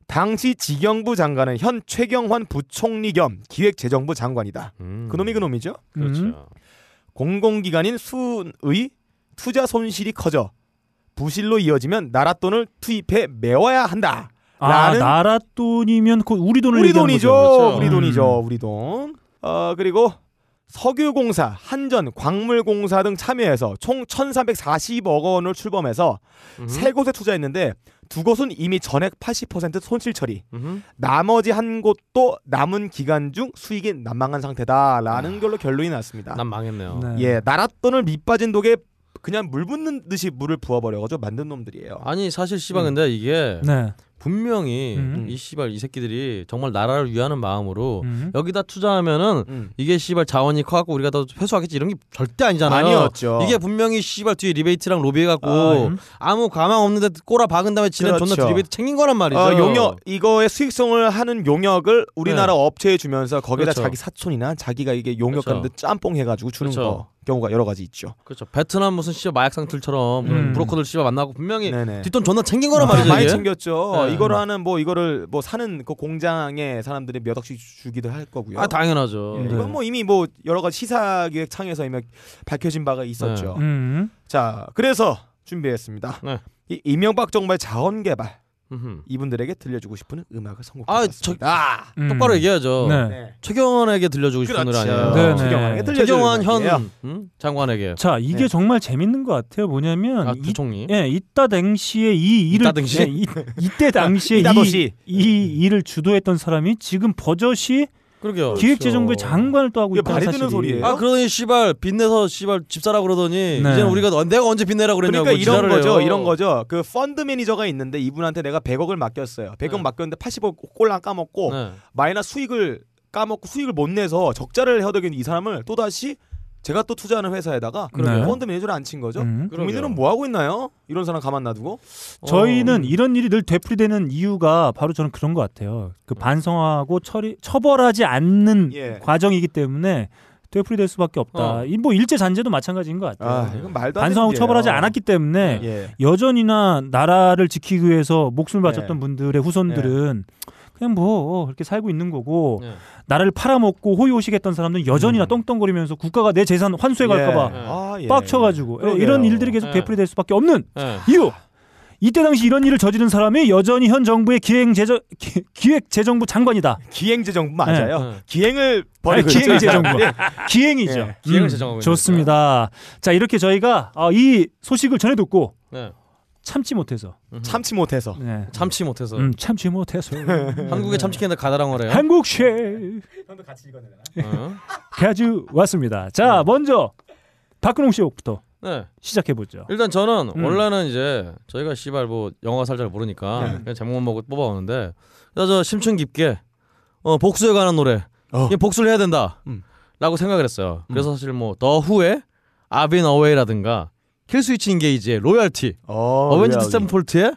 당시 지경부 장관은 현 최경환 부총리 겸 기획재정부 장관이다. 음. 그놈이 그놈이죠. 그렇죠. 음. 공공기관인 수의 투자 손실이 커져 부실로 이어지면 나라 돈을 투입해 메워야 한다. 아, 나라 돈이면 그 우리 돈을 우리 돈이죠. 거죠. 그렇죠. 우리 음. 돈이죠. 우리 돈. 어 그리고 석유공사, 한전, 광물공사 등 참여해서 총 1,340억 원을 출범해서 음. 세 곳에 투자했는데 두 곳은 이미 전액 80% 손실 처리. 음. 나머지 한 곳도 남은 기간 중 수익이 난망한 상태다라는 걸로 결론이 났습니다. 난 망했네요. 네. 예, 나라 돈을 밑빠진 독에 그냥 물 붓는 듯이 물을 부어버려가지고 만든 놈들이에요. 아니 사실 씨발 근데 이게 네. 분명히 음. 이 씨발 이 새끼들이 정말 나라를 위하는 마음으로 음. 여기다 투자하면은 음. 이게 씨발 자원이 커갖고 우리가 더 회수하겠지 이런 게 절대 아니잖아요. 아니었죠. 이게 분명히 씨발 뒤에 리베이트랑 로비해갖고 아, 음. 아무 가망 없는데 꼬라 박은 다음에 지는 그렇죠. 존나 리베이트 챙긴 거란 말이죠. 어, 용역 이거의 수익성을 하는 용역을 우리나라 네. 업체에 주면서 거기다 그렇죠. 자기 사촌이나 자기가 이게 용역하는데 그렇죠. 짬뽕 해가지고 주는 그렇죠. 거 경우가 여러 가지 있죠. 그렇죠. 베트남 무슨 씨발 마약 상틀처럼 음. 브로커들 씨발 만나고 분명히 네네. 뒷돈 존나 챙긴 거란 아, 말이죠. 많이 이게. 챙겼죠. 네. 이거를 하는 뭐 이거를 뭐 사는 그 공장에 사람들이 몇 억씩 주기도 할 거고요. 아 당연하죠. 예, 네. 이건 뭐 이미 뭐 여러 가지 시사 기획 창에서 이미 밝혀진 바가 있었죠. 음. 자, 그래서 준비했습니다. 네. 이 이명박 정부의 자원 개발 음흠. 이분들에게 들려주고 싶은 음악을 아, 선곡해봤습니다. 음. 똑바로 얘기해야죠. 네. 네. 최경환에게 들려주고 싶은 노래 아니에요. 네, 네. 최경환에게 들려주는 최경환 음악이에요. 현 음? 장관에게. 자 이게 네. 정말 재밌는 것 같아요. 뭐냐면 아, 이, 부총리. 예, 이따 당시에 이 일을 이따 당시에? 예, 이, 이때 당시에 <laughs> 이, 이다도시. 이 일을 주도했던 사람이 지금 버젓이 그러게요. 기획재정부의 장관을 또 하고 있다는 말이 되는. 소리예요? 아 그러더니 씨발 빚내서 씨발 집 사라 그러더니 네. 이제는 우리가 어- 내가 언제 빚내라 그랬냐고 그러니까 이런 거죠. 해요. 이런 거죠. 그 펀드 매니저가 있는데 이분한테 내가 100억을 맡겼어요. 100억 네. 맡겼는데 80억 꼴랑 까먹고 네. 마이너스 수익을 까먹고 수익을 못 내서 적자를 해오던 이 사람을 또 다시 제가 또 투자하는 회사에다가 그러게요. 펀드 매니저를 앉힌 거죠. 음. 국민들은 뭐 하고 있나요? 이런 사람 가만 놔두고 저희는 어. 이런 일이 늘 되풀이되는 이유가 바로 저는 그런 것 같아요. 그 반성하고 처리 처벌하지 않는 예. 과정이기 때문에 되풀이될 수밖에 없다. 어. 이뭐 일제 잔재도 마찬가지인 것 같아요. 아 이건 말도 안 반성하고 되는 처벌하지. 않았기 때문에 예. 여전히나 나라를 지키기 위해서 목숨을 바쳤던 네. 분들의 후손들은 그냥 뭐 이렇게 살고 있는 거고 네. 나라를 팔아먹고 호의호식했던 사람들은 여전히나 음. 똥똥거리면서 국가가 내 재산 환수해갈까봐 예. 아, 예. 빡쳐가지고 예. 이런 일들이 계속 네. 되풀이될 수밖에 없는 네. 이유 이때 당시 이런 일을 저지른 사람이 여전히 현 정부의 기획재정 기, 기획재정부 장관이다. 기행재정부 맞아요. 네. 기행을 있죠. 기행재정부 기행이죠. 예. 기행을 음, 제정하고 있는 좋습니다. 자 이렇게 저희가 어, 이 소식을 전해 듣고 네. 참지 못해서. 참지 못해서 네. 참지 못해서 음, 참지 못해서 <laughs> 한국에 참치 캔들 가다랑어래요. 한국 쉐 어? 가져왔습니다. 자 먼저 박근홍 씨부터 네. 시작해 보죠. 일단 저는 음. 원래는 이제 저희가 씨발 뭐 영화 살잘 모르니까 네. 그냥 제목만 보고 뽑아오는데 그래서 저 심층 깊게 어, 복수에 관한 노래 어. 복수를 해야 된다 음. 라고 생각을 했어요 그래서 사실 뭐 더 후의 아빈 어웨이라든가 킬스위치 인게이지의 로열티 어, 어벤져스 리얼리. 세븐폴트의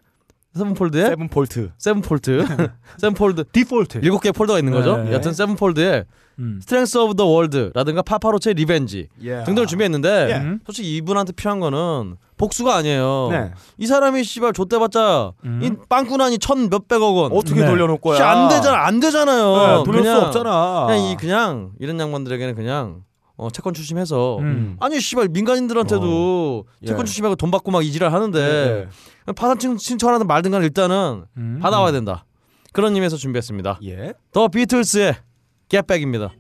세븐폴드의 세븐 폴트. 세븐폴드 <laughs> <laughs> 세븐폴드 디폴트. 일곱 개의 폴더가 있는 거죠 네. 여튼 세븐폴드의 음. 스트렝스 오브 더 월드라든가 파파로체의 리벤지 예. 등등을 준비했는데 예. 음. 솔직히 이분한테 필요한 거는 복수가 아니에요 네. 이 사람이 씨발 좆대봤자 음. 이 빵꾸난이 천 몇백억 원. 어떻게 네. 돌려놓을 거야? 씨, 안 되잖아, 안 되잖아요. 네, 돌릴 그냥, 수 없잖아. 그냥 이 그냥 이런 양반들에게는 그냥 어, 채권 출심해서 음. 아니 씨발 민간인들한테도 예. 채권 출심하고 돈 받고 막 이지랄 하는데 네. 파산 신- 신청하든 말든 간 일단은 음. 받아와야 된다. 그런 의미에서 준비했습니다. 예. 더 비틀스의 겟백입니다.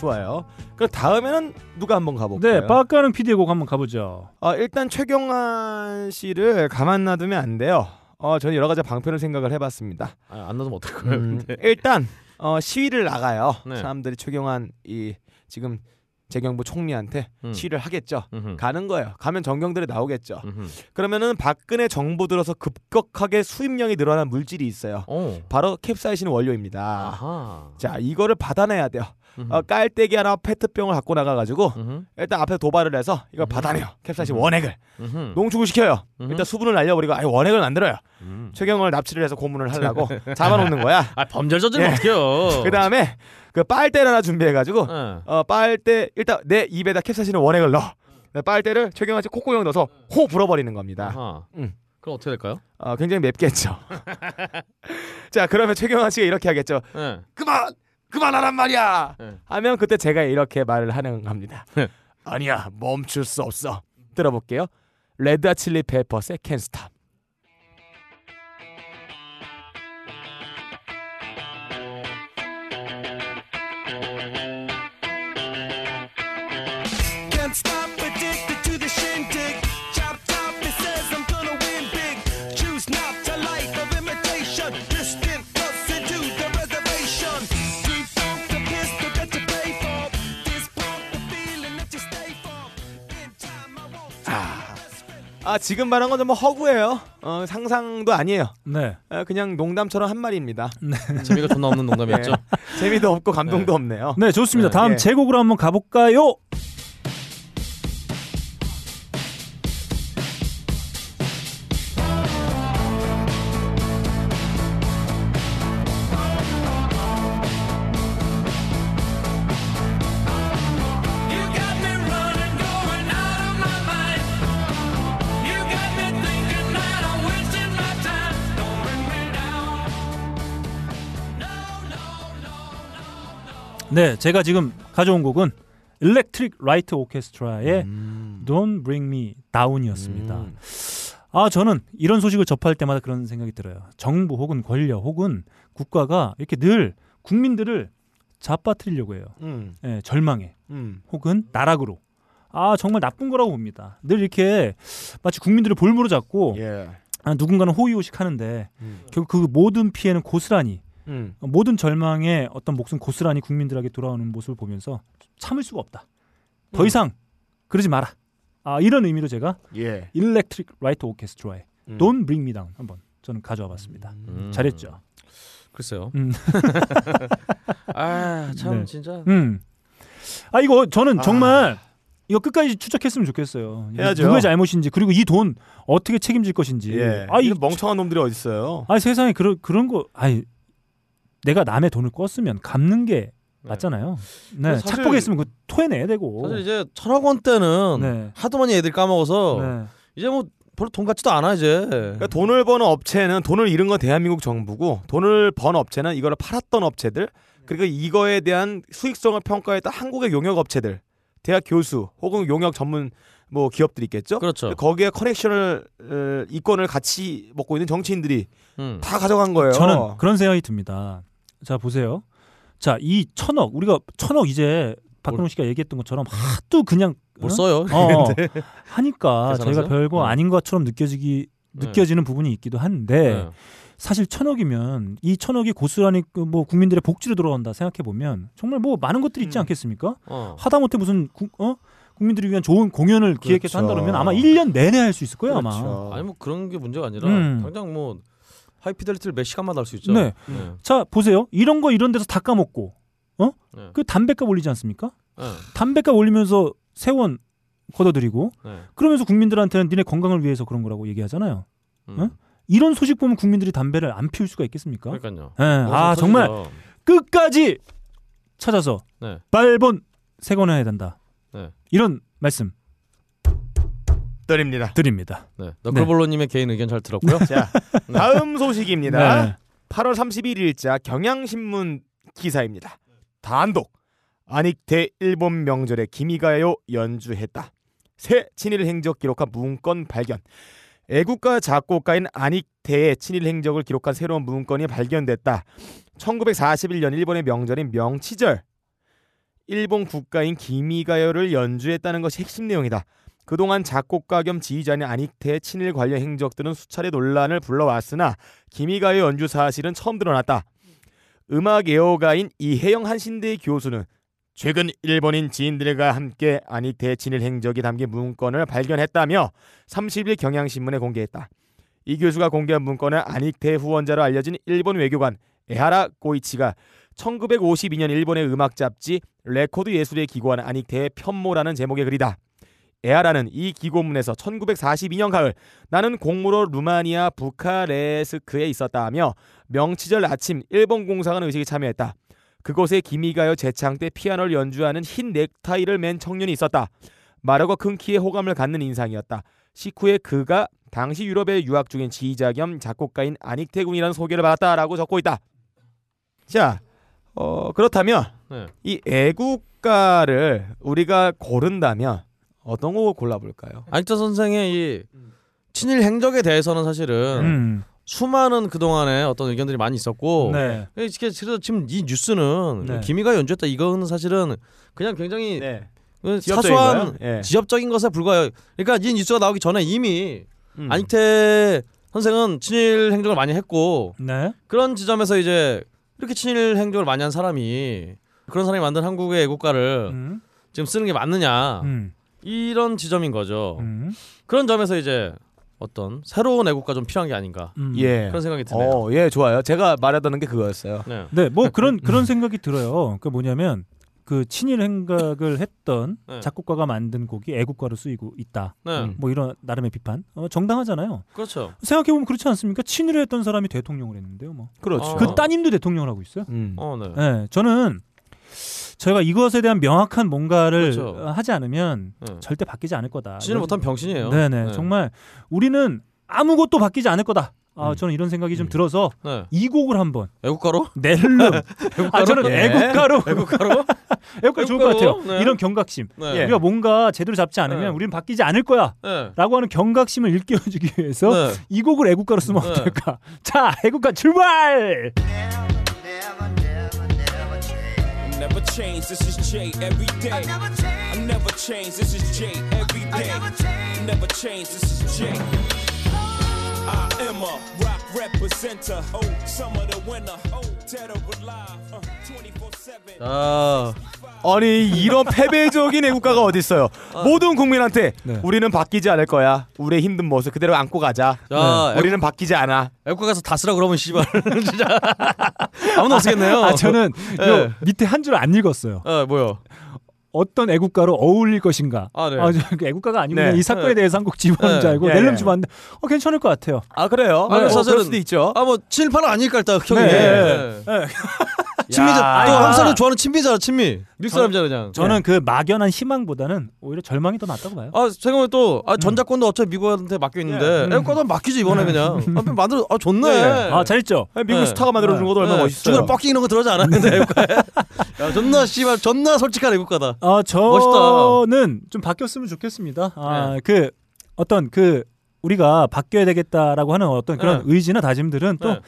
좋아요. 그럼 다음에는 누가 한번 가볼까요? 네, 빡가는 PD의 곡 한번 가보죠. 어, 일단 최경환 씨를 가만 놔두면 안 돼요. 어, 저는 여러 가지 방편을 생각을 해봤습니다. 아, 안 놔두면 어떡해요? 음. 일단 어, 시위를 나가요. 네. 사람들이 최경환 이 지금 재경부 총리한테 음. 시위를 하겠죠. 음흠. 가는 거예요. 가면 전경들이 나오겠죠. 음흠. 그러면은 박근혜 정부 들어서 급격하게 수입량이 늘어난 물질이 있어요. 어. 바로 캡사이신 원료입니다. 아하. 자, 이거를 받아내야 돼요. 어, 깔때기 하나 페트병을 갖고 나가가지고. 일단 앞에 도발을 해서 이걸 음. 받아내요. 캡사이신 음. 원액을. 농축을 시켜요. 일단 수분을 날려버리고 아예 원액을 만들어요. 음. 최경을 납치를 해서 고문을 <laughs> 하려고 잡아놓는 거야. 아 범죄를 저지르면 예. 어떡해요? <laughs> 그 다음에 그 빨대를 하나 준비해가지고 예. 어 빨대 일단 내 입에다 캡사이신을 원액을 넣어. 네, 빨대를 최경환 씨 콧구멍 넣어서 호 불어버리는 겁니다. 음. 그럼 어떻게 될까요? 어, 굉장히 맵겠죠. <laughs> 자 그러면 최경환 씨가 이렇게 하겠죠. 예. 그만 그만하란 말이야. 네. 하면 그때 제가 이렇게 말을 하는 겁니다. 네. 아니야 멈출 수 없어. 들어볼게요. 레드 칠리 페퍼스의 캔 스탑. 아 지금 말한 건뭐 허구예요. 어, 상상도 아니에요. 네. 어, 그냥 농담처럼 한 말입니다. 재미가 존나 없는 농담이었죠. 재미도 없고 감동도 없네요. 네, 좋습니다. 네. 다음 예. 제곡으로 한번 가볼까요? 네, 제가 지금 가져온 곡은 Electric Light Orchestra의 음. Don't Bring Me Down이었습니다. 음. 아, 저는 이런 소식을 접할 때마다 그런 생각이 들어요. 정부 혹은 권력 혹은 국가가 이렇게 늘 국민들을 자빠뜨리려고 해요. 음. 예, 절망에 음. 혹은 나락으로. 아, 정말 나쁜 거라고 봅니다. 늘 이렇게 마치 국민들을 볼모로 잡고 예. 아, 누군가는 호의호식 하는데 음. 결국 그 모든 피해는 고스란히 음. 모든 절망의 어떤 몫은 고스란히 국민들에게 돌아오는 모습을 보면서 참을 수가 없다. 더 음. 이상 그러지 마라. 아, 이런 의미로 제가 예. Electric Light Orchestra의 음. Don't Bring Me Down 한번 저는 가져와 봤습니다. 음. 잘했죠. 글쎄요. 음. <laughs> 아, 참 네. 진짜. 음. 아 이거 저는 아. 정말 이거 끝까지 추적했으면 좋겠어요. 해야죠. 누구의 잘못인지 그리고 이 돈 어떻게 책임질 것인지. 예. 아, 이이 멍청한 놈들이 어디 있어요? 아 세상에 그런 그런 거 아니 내가 남의 돈을 껐으면 갚는 게 맞잖아요. 네. 사실- 착복에 있으면 그 토해내야 되고. 사실 이제 천억 원대는 네. 하도 많이 애들이 까먹어서 네. 이제 뭐 별로 돈 같지도 않아 이제. 그러니까 돈을 버는 업체는 돈을 잃은 건 대한민국 정부고 돈을 번 업체는 이거를 팔았던 업체들 그리고 이거에 대한 수익성을 평가했던 한국의 용역 업체들 대학 교수 혹은 용역 전문 뭐 기업들이 있겠죠. 그렇죠. 거기에 커넥션을 어, 이권을 같이 먹고 있는 정치인들이 음. 다 가져간 거예요. 저는 그런 생각이 듭니다. 자 보세요. 자 이 천억 우리가 천억 이제 박근홍 씨가 얘기했던 것처럼 하도 그냥 뭘 어? 써요? 어, <laughs> 하니까 계산하세요? 저희가 별거 네. 아닌 것처럼 느껴지기 네. 느껴지는 부분이 있기도 한데 네. 사실 천억이면 이 천억이 고스란히 그뭐 국민들의 복지로 돌아온다 생각해 보면 정말 뭐 많은 것들이 있지 음. 않겠습니까? 어. 하다못해 무슨 구, 어? 국민들을 위한 좋은 공연을 기획해서 그렇죠. 한다 그러면 아마 1년 내내 할 수 있을 거예요 아마. 그렇죠. 아니 뭐 그런 게 문제가 아니라 음. 당장 뭐 하이피델리티를 몇 시간마다 할수 있죠. 네. 네. 자 보세요 이런 거 이런 데서 다 까먹고 어? 네. 그 담배값 올리지 않습니까? 네. 담배값 올리면서 세원 걷어들이고 네. 그러면서 국민들한테는 니네 건강을 위해서 그런 거라고 얘기하잖아요. 음. 어? 이런 소식 보면 국민들이 담배를 안 피울 수가 있겠습니까? 그러니까요. 예, 아 그래서 정말. 끝까지 찾아서 네. 빨본 세건해야 된다. 네. 이런 말씀 드립니다. 드립니다. 네. 너클볼로님의 개인 의견 잘 들었고요. <laughs> 자, 다음 소식입니다. 네. 8월 31일자 경향신문 기사입니다. 단독 안익대 일본 명절에 기미가요 연주했다. 새 친일 행적 기록한 문건 발견. 애국가 작곡가인 안익대의 친일 행적을 기록한 새로운 문건이 발견됐다. 1941년 일본의 명절인 명치절 일본 국가인 기미가요를 연주했다는 것이 핵심 내용이다. 그동안 작곡가 겸 지휘자인 안익태의 친일 관련 행적들은 수차례 논란을 불러왔으나 기미가요 연주 사실은 처음 드러났다. 음악 애호가인 이혜영 한신대 교수는 최근 일본인 지인들과 함께 안익태의 친일 행적이 담긴 문건을 발견했다며 30일 경향신문에 공개했다. 이 교수가 공개한 문건은 안익태 후원자로 알려진 일본 외교관 에하라 고이치가 1952년 일본의 음악 잡지 레코드 예술에 기고한 안익태의 편모라는 제목의 글이다. 에하라는 이 기고문에서 1942년 가을 나는 공무로 루마니아 부카레스트에 있었다며 명치절 아침 일본 공사관 의식에 참여했다. 그곳에 기미가요 재창 때 피아노를 연주하는 흰 넥타이를 맨 청년이 있었다. 마르고 큰 키에 호감을 갖는 인상이었다. 식후에 그가 당시 유럽에 유학 중인 지휘자 겸 작곡가인 안익태 군이라는 소개를 받았다라고 적고 있다. 자, 어, 그렇다면 네. 이 애국가를 우리가 고른다면 어떤 곡을 골라볼까요? 안익자 선생의 이 친일 행적에 대해서는 사실은 음. 수많은 그동안의 어떤 의견들이 많이 있었고 네. 그래서 지금 이 뉴스는 네. 기미가 연주했다 이거는 사실은 그냥 굉장히 네. 그 사소한? 예. 지엽적인 것에 불과해요. 그러니까 이 뉴스가 나오기 전에 이미 음. 안익태 선생은 친일 행적을 많이 했고 네. 그런 지점에서 이제 이렇게 친일 행적을 많이 한 사람이 그런 사람이 만든 한국의 애국가를 음. 지금 쓰는 게 맞느냐 음. 이런 지점인 거죠. 음. 그런 점에서 이제 어떤 새로운 애국가 좀 필요한 게 아닌가 음. 예. 그런 생각이 드네요. 어, 예, 좋아요. 제가 말하던 게 그거였어요. 네. 네, 뭐 그런 <laughs> 그런 생각이 들어요. 그 뭐냐면 그 친일 행각을 했던 <laughs> 네. 작곡가가 만든 곡이 애국가로 쓰이고 있다. 네. 음. 뭐 이런 나름의 비판. 어, 정당하잖아요. 그렇죠. 생각해 보면 그렇지 않습니까? 친일을 했던 사람이 대통령을 했는데요. 뭐. 그렇죠. 어. 그 따님도 대통령을 하고 있어요. 음. 어, 네. 네, 저는 저희가 이것에 대한 명확한 뭔가를 그렇죠. 어, 하지 않으면 네. 절대 바뀌지 않을 거다. 진을 못한 병신이에요. 네네. 네. 정말 우리는 아무것도 바뀌지 않을 거다. 아, 음. 저는 이런 생각이 좀 음. 들어서 네. 이 곡을 한번 애국가로? 낼름. <laughs> 아, 저는 예. 애국가로 애국가로? <laughs> 애국가 좋을 것 같아요. 네. 이런 경각심. 네. 예. 우리가 뭔가 제대로 잡지 않으면 네. 우리는 바뀌지 않을 거야. 네. 라고 하는 경각심을 일깨워주기 위해서 네. 이 곡을 애국가로 쓰면 네. 어떨까? 자, 애국가 출발! Never change, this is Jay every day. I never change. I never change, this is Jay every day. I never change. Never change, this is J. I am a rock representer. Oh, summer the winner. Oh, dead or alive. Uh, 24/7. 아, 아니 이런 패배적인 애국가가 어디 있어요? 모든 국민한테 네. 우리는 바뀌지 않을 거야. 우리의 힘든 모습 그대로 안고 가자. 야, 우리는 바뀌지 않아. 애국가 가서 다 쓰라 그러면 씨발 <laughs> 진짜 아무도 없겠네요. 아, 저는 네. 요 밑에 한 줄 안 읽었어요. 아, 뭐요? 어떤 애국가로 어울릴 것인가? 아, 네. 저, 그 애국가가 아니고 네. 이 사건에 네. 대해서 한곡 집어한 네. 줄 알고 예, 낼름 예. 집어왔는데 어, 괜찮을 것 같아요. 아 그래요? 아, 뭐 사실은- 그럴 수도 있죠. 아, 뭐 친일파는 아니니까 일단 형이. 네. 네. 네. 친미자. 야. 또 아. 한국 사람 좋아하는 친미잖아, 친미. 밀 사람이잖아 그냥. 저는 그 막연한 희망보다는 오히려 절망이 더 낫다고 봐요. 아 생각해 또 아, 전작권도 어차피 미국한테 맡겨 있는데 음. 애국가도 맡기지 이번에 그냥 <laughs> 아, 만들어 아 좋네. 네. 아, 잘했죠? 아니, 미국 네. 스타가 만들어준 것도 얼마나 멋있어요. 중간에 뻑킹 이런 거 들어가지 않았는데 애국가에. <laughs> 야 존나 씨발 존나 솔직한 애국가다. 아, 저는 좀 바뀌었으면 좋겠습니다. 아, 네. 그 어떤 그 우리가 바뀌어야 되겠다라고 하는 어떤 그런 네. 의지나 다짐들은 또 네.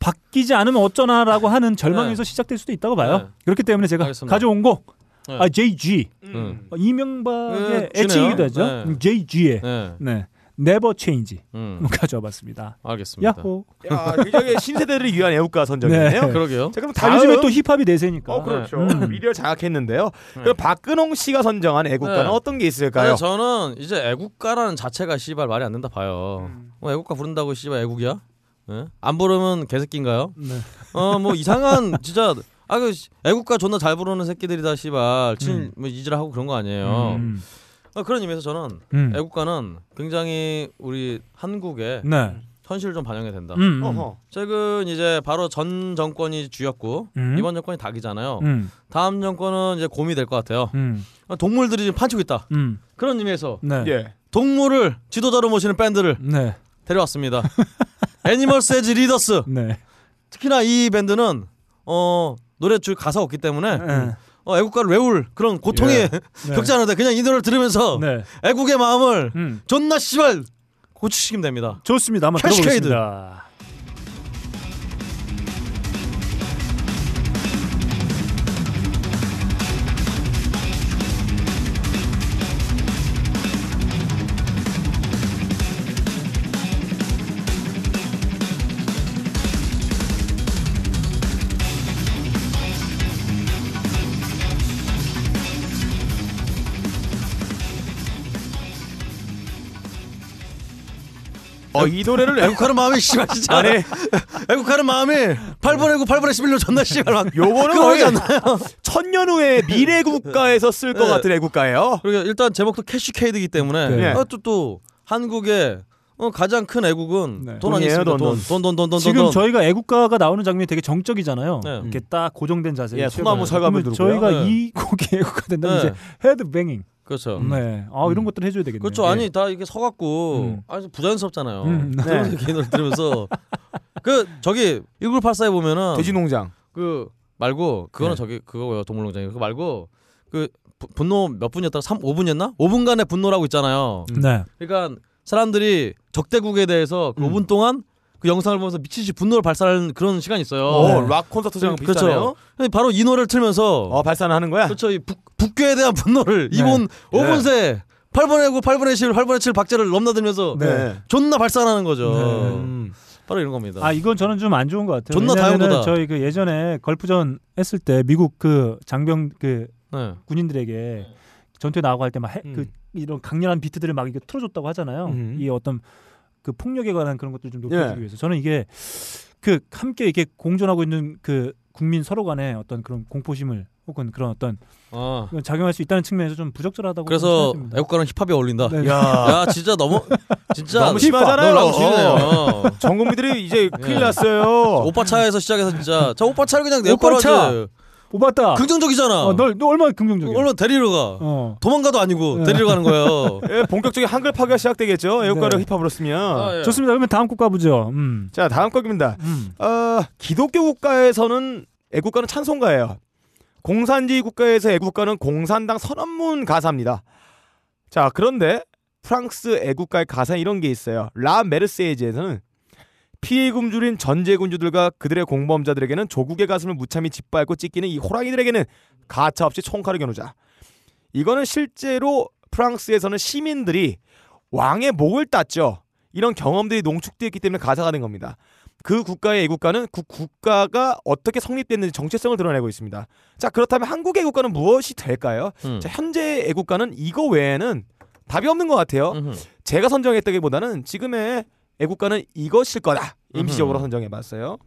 바뀌지 않으면 어쩌나라고 하는 절망에서 시작될 수도 있다고 봐요. 네. 그렇기 때문에 제가 알겠습니다. 가져온 곡 네. 아, JG 음. 어, 이명박의 네, 애칭이기도 하죠. 네. 음, JG의 네. 네. Never Change 음. <laughs> 가져와봤습니다. 알겠습니다. 야호. 야, 굉장히 신세대를 위한 애국가 선정이네요. 네. 그러게요. 자 그럼 다 다음 요즘에 또 힙합이 대세니까. 어 그렇죠. 음. 미디어 장악했는데요. 네. 그럼 박근홍 씨가 선정한 애국가는 네. 어떤 게 있을까요? 저는 이제 애국가라는 자체가 씨발 말이 안 된다 봐요. 음. 뭐 애국가 부른다고 씨발 애국이야? 예? 안 부르면 개새끼인가요? 네. 어뭐 이상한 진짜 아그 애국가 존나 잘 부르는 새끼들이다 씨발 음. 친뭐 이질하고 그런 거 아니에요. 음. 어, 그런 의미에서 저는 음. 애국가는 굉장히 우리 한국의 네. 현실을 좀 반영해야 된다. 음. 음. 어허. 최근 이제 바로 전 정권이 주였고 음. 이번 정권이 닭이잖아요. 음. 다음 정권은 이제 곰이 될 것 같아요. 음. 동물들이 지금 판치고 있다. 음. 그런 의미에서 네. 예. 동물을 지도자로 모시는 밴드를 네. 데려왔습니다. <laughs> Animals as Leaders. 네. 특히나 이 밴드는 어 노래 줄 가사 없기 때문에 네. 어, 애국가를 외울 그런 고통이 예. <laughs> 네. 겪지 않는데 그냥 이 노래를 들으면서 네. 애국의 마음을 음. 존나 씨발 고치시면 됩니다. 좋습니다. 한번 Kascade. 들어보겠습니다. 어, 이 노래를 <laughs> 애국하는 마음이 씨발 진짜 아니 애국하는 마음이 8번 애국 8번에 11로 존나 씨발 막 요거는 거의? 천년 후에 <laughs> 미래 국가에서 쓸것 네. 같은 애국가예요. 그리고 일단 제목도 캐시 케이드이기 때문에 네. 어, 또, 또 한국의 어, 가장 큰 애국은 네. 돈 돈이에요, 아니겠습니까? 돈, 돈. 돈 돈 돈 돈 돈 지금 저희가 애국가가 나오는 장면이 되게 정적이잖아요. 네. 이렇게 딱 고정된 자세로 예, 소나무. 설감을 그러면 저희가. 네. 이 곡이 <laughs> 애국가 된다면 네. 이제 헤드 뱅잉. 그렇죠. 네. 아 이런 것들 해줘야 되겠네요. 그렇죠. 아니 다 이게 서갖고 음. 아주 부자연스럽잖아요. 음, 네. 이 노래 <laughs> 들으면서 그 저기 1984에 보면은 돼지농장. 그 말고 그거는 네. 저기 그거고요 동물농장이 그거 말고 그 부- 분노 몇 분이었다가 3 5분이었나? 5분간의 분노라고 있잖아요. 네. 그러니까 사람들이 적대국에 대해서 그 음. 5분 동안 그 영상을 보면서 미치지 분노를 발산하는 그런 시간이 있어요. 어, 네. 락 콘서트장 비슷하네요. 그렇죠. 근데 바로 이 노래를 틀면서 어, 발산을 하는 거야? 그렇죠. 이 북, 북교에 대한 분노를 네. 이번 네. 5분 새 8분의 9, 8분의 10, 8분의 7 박자를 넘나들면서 네. 존나 발산하는 거죠. 네. 음. 바로 이런 겁니다. 아 이건 저는 좀 안 좋은 것 같아요. 존나 다용도다. 저희 그 예전에 걸프전 했을 때 미국 그 장병 그 네. 군인들에게 전투에 나가고 할 때막 음. 그 이런 강렬한 비트들을 막 이게 틀어줬다고 하잖아요. 음. 이 어떤 그 폭력에 관한 그런 것들 좀 높여주기 예. 위해서 저는 이게 그 함께 이렇게 공존하고 있는 그 국민 서로 간의 어떤 그런 공포심을 혹은 그런 어떤 어. 작용할 수 있다는 측면에서 좀 부적절하다고 그래서. 애국가는 힙합이 어울린다. 네. 야, 야 <laughs> 진짜 너무 진짜 너무 심하잖아요. 너무 심해요. 전 국민들이 이제 큰일 예. 났어요. 오빠 차에서 시작해서 진짜 저 오빠 차를 그냥 오빠 내거라 차! 오바다. 긍정적이잖아. 어, 널, 너 얼마나 긍정적이야. 얼른 데리러 가. 어. 도망가도 아니고 네. 데리러 가는 거예요. <laughs> 예, 본격적인 한글 파괴가 시작되겠죠. 애국가를 네. 힙합으로 쓰면. 아, 예. 좋습니다. 그러면 다음 곡 가보죠. 음. 자, 다음 곡입니다. 음. 어, 기독교 국가에서는 애국가는 찬송가예요. 공산주의 국가에서 애국가는 공산당 선언문 가사입니다. 자, 그런데 프랑스 애국가의 가사에 이런 게 있어요. 라 메르세이즈에서는 피해 굶주린 전제 군주들과 그들의 공범자들에게는 조국의 가슴을 무참히 짓밟고 찢기는 이 호랑이들에게는 가차 없이 총칼을 겨누자. 이거는 실제로 프랑스에서는 시민들이 왕의 목을 땄죠. 이런 경험들이 농축되어 있기 때문에 가사가 된 겁니다. 그 국가의 애국가는 그 국가가 어떻게 성립됐는지 정체성을 드러내고 있습니다. 자 그렇다면 한국의 애국가는 무엇이 될까요? 음. 자 현재 애국가는 이거 외에는 답이 없는 것 같아요. 음흠. 제가 선정했다기보다는 지금의 애국가는 이것일 거다. 임시적으로. 선정해봤어요.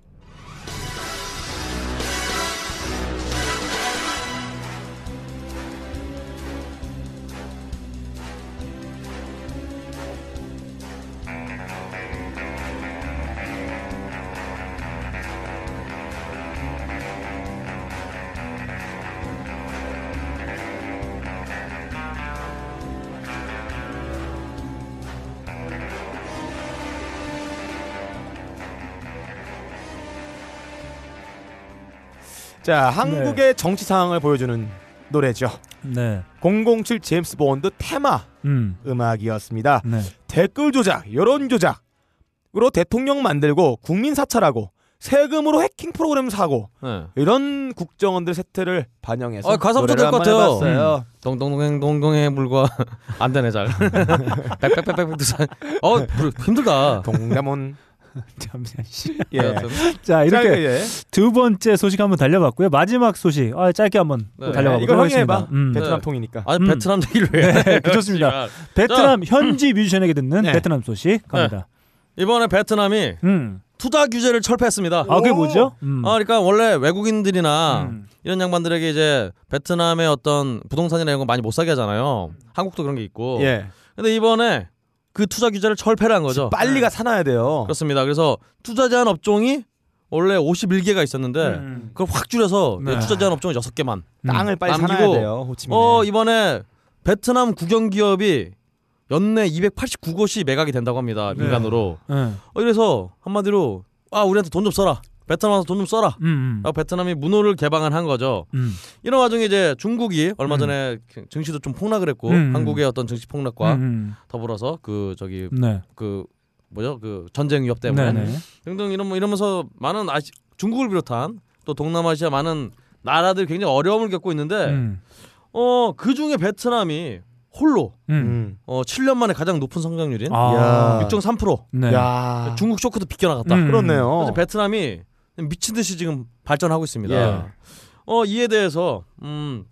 자 한국의 정치 상황을 보여주는 노래죠. 네. 007 제임스 본드 테마 음. 음악이었습니다. 네. 댓글 조작, 여론 조작으로 대통령 만들고 국민 사찰하고 세금으로 해킹 프로그램 사고 네. 이런 국정원들 세태를 반영해서 아, 가사 노래를 붙을 것 한번 같아요. 해봤어요. 동동동행 동동해 물과 <laughs> 안 되네 잘. <laughs> 빽빽빽빽 두산. 어 힘들다. 동대문 <laughs> 잠시만. 씨. 예. 여하튼. 자 이렇게 자, 예. 두 번째 소식 한번 달려봤고요. 마지막 소식 아, 짧게 한번 또 네. 달려가보도록 이거 형이 해봐. 하겠습니다. 음. 베트남 네. 통이니까. 아니 음. 베트남 얘기를 왜? <laughs> 네, 좋습니다. <laughs> 베트남 현지 뮤지션에게 듣는 네. 베트남 소식 갑니다. 이번에 베트남이 음. 투자 규제를 철폐했습니다. 아 그게 오. 뭐죠? 음. 아, 그러니까 원래 외국인들이나 음. 이런 양반들에게 이제 베트남의 어떤 부동산이나 이런 거 많이 못 사게 하잖아요. 한국도 그런 게 있고. 예. 근데 이번에 그 투자 규제를 철폐를 한 거죠. 빨리가 사놔야 돼요. 그렇습니다. 그래서 투자 제한 업종이 원래 51개가 있었는데 음. 그걸 확 줄여서 네. 투자 제한 업종이 6개만. 땅을 빨리 남기고, 사놔야 돼요. 호치민에. 어, 이번에 베트남 국영 기업이 연내 289곳이 매각이 된다고 합니다. 네. 민간으로. 네. 어, 이래서 한마디로 아, 우리한테 돈 좀 써라. 베트남 와서 돈 좀 써라. 음, 음. 라고 베트남이 문호를 개방을 한 거죠. 음. 이런 와중에 이제 중국이 얼마 음. 전에 증시도 좀 폭락을 했고 음. 한국의 어떤 증시 폭락과 음, 더불어서 그 저기 음. 네. 그 뭐죠 그 전쟁 위협 때문에 네, 네. 등등 이런 뭐 이러면서 많은 아시, 중국을 비롯한 또 동남아시아 많은 나라들이 굉장히 어려움을 겪고 있는데 음. 어그 중에 베트남이 홀로 음. 음. 어 7년 만에 가장 높은 성장률인 아. 야. 6.3% 네. 야. 중국 쇼크도 비껴나갔다. 음. 그렇네요. 베트남이 미친 듯이 지금 발전하고 있습니다. 예. 어 이에 대해서 음